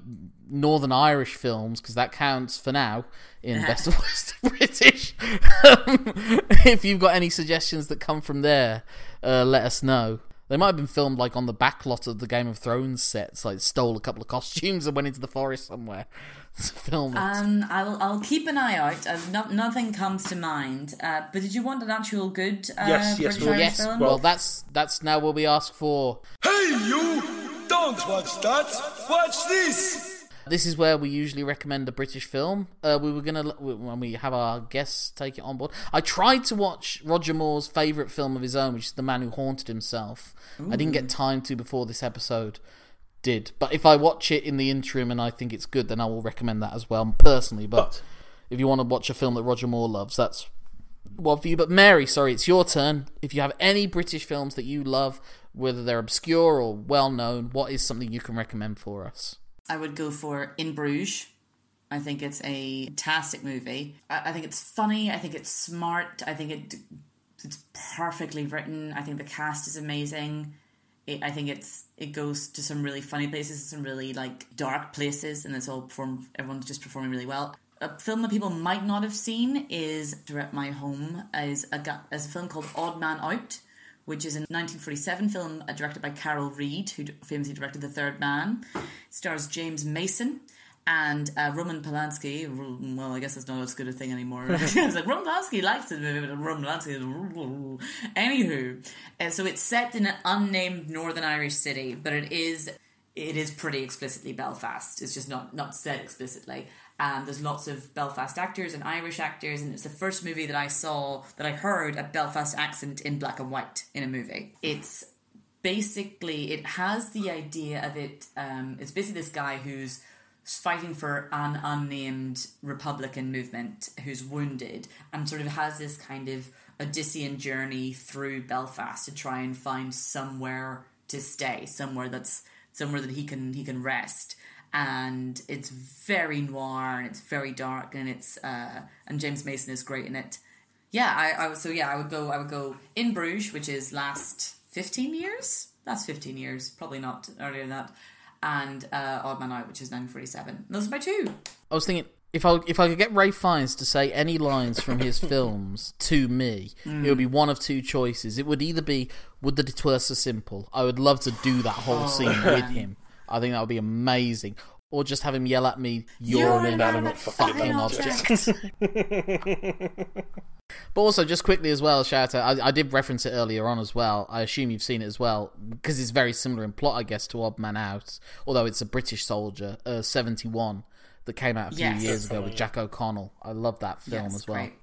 Northern Irish films, because that counts for now in Best of West British, if you've got any suggestions that come from there, uh, let us know. They might have been filmed like on the back lot of the Game of Thrones sets, like stole a couple of costumes and went into the forest somewhere to film it. Um, I'll I'll keep an eye out. Uh, no, nothing comes to mind. Uh, but did you want an actual good uh, Yes, yes, British well, Irish yes, film? well, that's that's now what we ask for. Hey, you! Don't watch that! Watch this! This is where we usually recommend a British film. Uh, we were gonna when we have our guests take it on board. I tried to watch Roger Moore's favourite film of his own, which is The Man Who Haunted Himself. I didn't get time to before this episode did, but if I watch it in the interim and I think it's good, then I will recommend that as well personally. But, But if you want to watch a film that Roger Moore loves, that's one for you. But Mary, sorry, it's your turn. If you have any British films that you love, whether they're obscure or well known, what is something you can recommend for us? I would go for In Bruges. I think it's a fantastic movie. I, think it's funny. I think it's smart. I think it it's perfectly written. I think the cast is amazing. It, I think it's it goes to some really funny places, some really like dark places, and it's all performed. Everyone's just performing really well. A film that people might not have seen is Direct My Home is a is a film called Odd Man Out, which is a 1947 film uh, directed by Carol Reed, who famously directed The Third Man. It stars James Mason and uh, Roman Polanski. Well, I guess that's not as good a thing anymore. I was like, Roman Polanski likes it, but Roman Polanski. Anywho, uh, so it's set in an unnamed Northern Irish city, but it is it is pretty explicitly Belfast. It's just not not said explicitly. And there's lots of Belfast actors and Irish actors, and it's the first movie that I saw that I heard a Belfast accent in black and white in a movie. It's basically it has the idea of it. Um, it's basically this guy who's fighting for an unnamed Republican movement who's wounded and sort of has this kind of Odyssean journey through Belfast to try and find somewhere to stay, somewhere that's somewhere that he can he can rest. And it's very noir and it's very dark and it's uh, and James Mason is great in it. Yeah, I, I so yeah I would go I would go in Bruges, which is last fifteen years. That's fifteen years, probably not earlier than that and uh, Odd Man Out, which is 947. Those are my two. I was thinking if I if I could get Ralph Fiennes to say any lines from his films to me, mm. it would be one of two choices. It would either be "Would the were so simple." I would love to do that whole oh, scene with him. I think that would be amazing. Or just have him yell at me, "You're, You're an inanimate fucking object." object. But also, just quickly as well, shout out. I, I, did reference it earlier on as well. I assume you've seen it as well because it's very similar in plot, I guess, to Odd Man Out. Although it's a British soldier, uh, seventy one, that came out a few yes. years ago with Jack O'Connell. I love that film yes, as well. Great.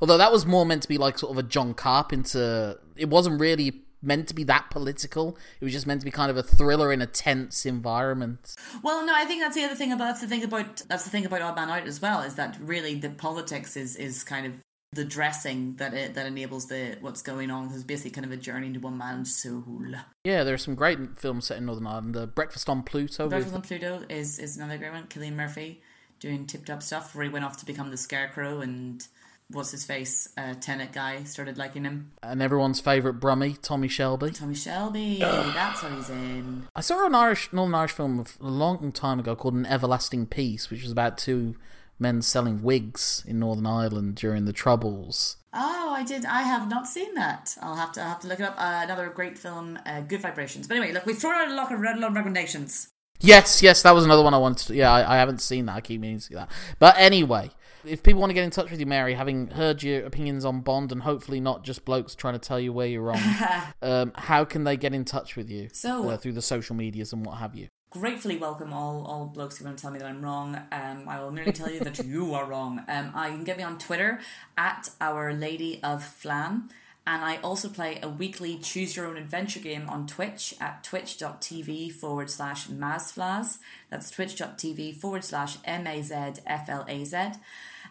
Although that was more meant to be like sort of a John Carpenter. It wasn't really meant to be that political. It was just meant to be kind of a thriller in a tense environment. Well, no, I think that's the other thing about that's the thing about that's the thing about Odd Man Out as well is that really the politics is is kind of the dressing that it, that enables the what's going on. It's basically kind of a journey into one man's soul. Yeah, there are some great films set in Northern Ireland. Uh, Breakfast on Pluto. Breakfast with... on Pluto is is another great one. Cillian Murphy doing tip top stuff where he went off to become the Scarecrow and was his face uh, Tenet guy started liking him. And everyone's favourite Brummy, Tommy Shelby. Tommy Shelby, that's what he's in. I saw an Irish Northern Irish film a long time ago called An Everlasting Piece, which was about two men selling wigs in Northern Ireland during the Troubles. Oh, I did. I have not seen that. I'll have to I'll have to look it up. Uh, another great film, uh, Good Vibrations. But anyway, look, we've thrown out a lot of, a lot of recommendations. Yes, yes, that was another one I wanted to. Yeah, I, I haven't seen that. I keep meaning to see that. But anyway, if people want to get in touch with you, Mary, having heard your opinions on Bond and hopefully not just blokes trying to tell you where you're wrong, um, how can they get in touch with you? So uh, through the social medias and what have you gratefully welcome all, all blokes who want to tell me that I'm wrong. Um, I will merely tell you that you are wrong. Um, I can get me on Twitter at Our Lady of Flan. And I also play a weekly choose your own adventure game on Twitch at twitch.tv forward slash mazflaz. That's twitch.tv forward slash M A Z F L A Z.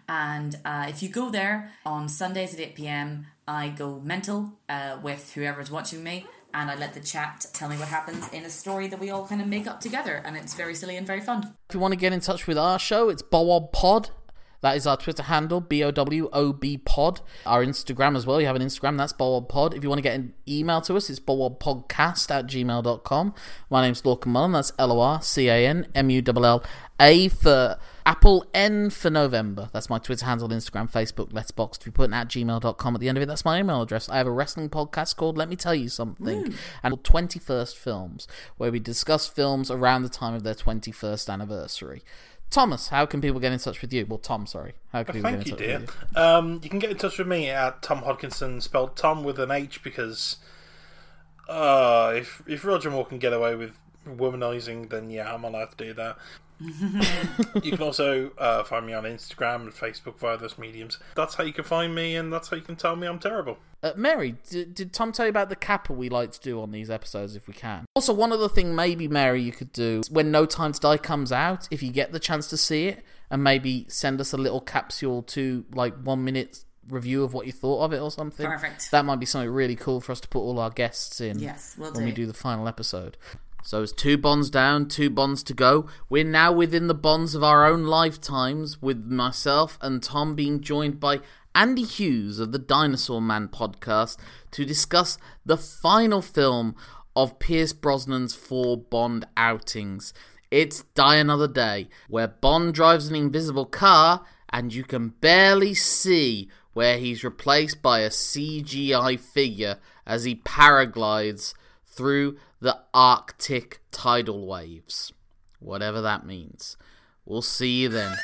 And uh, if you go there on Sundays at 8 pm, I go mental uh, with whoever's watching me and I let the chat tell me what happens in a story that we all kind of make up together, and it's very silly and very fun. If you want to get in touch with our show, it's Bowob Pod. That is our Twitter handle, B O W O B Pod. Our Instagram as well. You have an Instagram, that's Bowob Pod. If you want to get an email to us, it's bowobpodcast at gmail.com. My name's Lorcan Mullan, that's L O R C A N M U L L A for Apple N for November. That's my Twitter handle, Instagram, Facebook, Letterboxd. If you put an at gmail.com at the end of it, that's my email address. I have a wrestling podcast called Let Me Tell You Something mm. and 21st Films, where we discuss films around the time of their 21st anniversary. Thomas, how can people get in touch with you? Well, Tom, sorry. How can people Thank get in you, touch dear. with you? Um, you can get in touch with me at Tom Hodkinson, spelled Tom with an H, because uh, if if Roger Moore can get away with womanizing, then yeah, I'm allowed to do that you can also uh, find me on Instagram and Facebook via those mediums. That's how you can find me, and that's how you can tell me I'm terrible. Uh, Mary, did, did Tom tell you about the kappa we like to do on these episodes if we can? Also, one other thing maybe, Mary, you could do when No Time to Die comes out, if you get the chance to see it, and maybe send us a little capsule to like one minute review of what you thought of it or something. Perfect. That might be something really cool for us to put all our guests in. Yes, we'll when we do. do the final episode. So it's two bonds down, two bonds to go. We're now within the bonds of our own lifetimes, with myself and Tom being joined by Andy Hughes of the Dinosaur Man podcast to discuss the final film of Pierce Brosnan's four Bond outings. It's Die Another Day, where Bond drives an invisible car and you can barely see where he's replaced by a CGI figure as he paraglides through the Arctic tidal waves. Whatever that means. We'll see you then.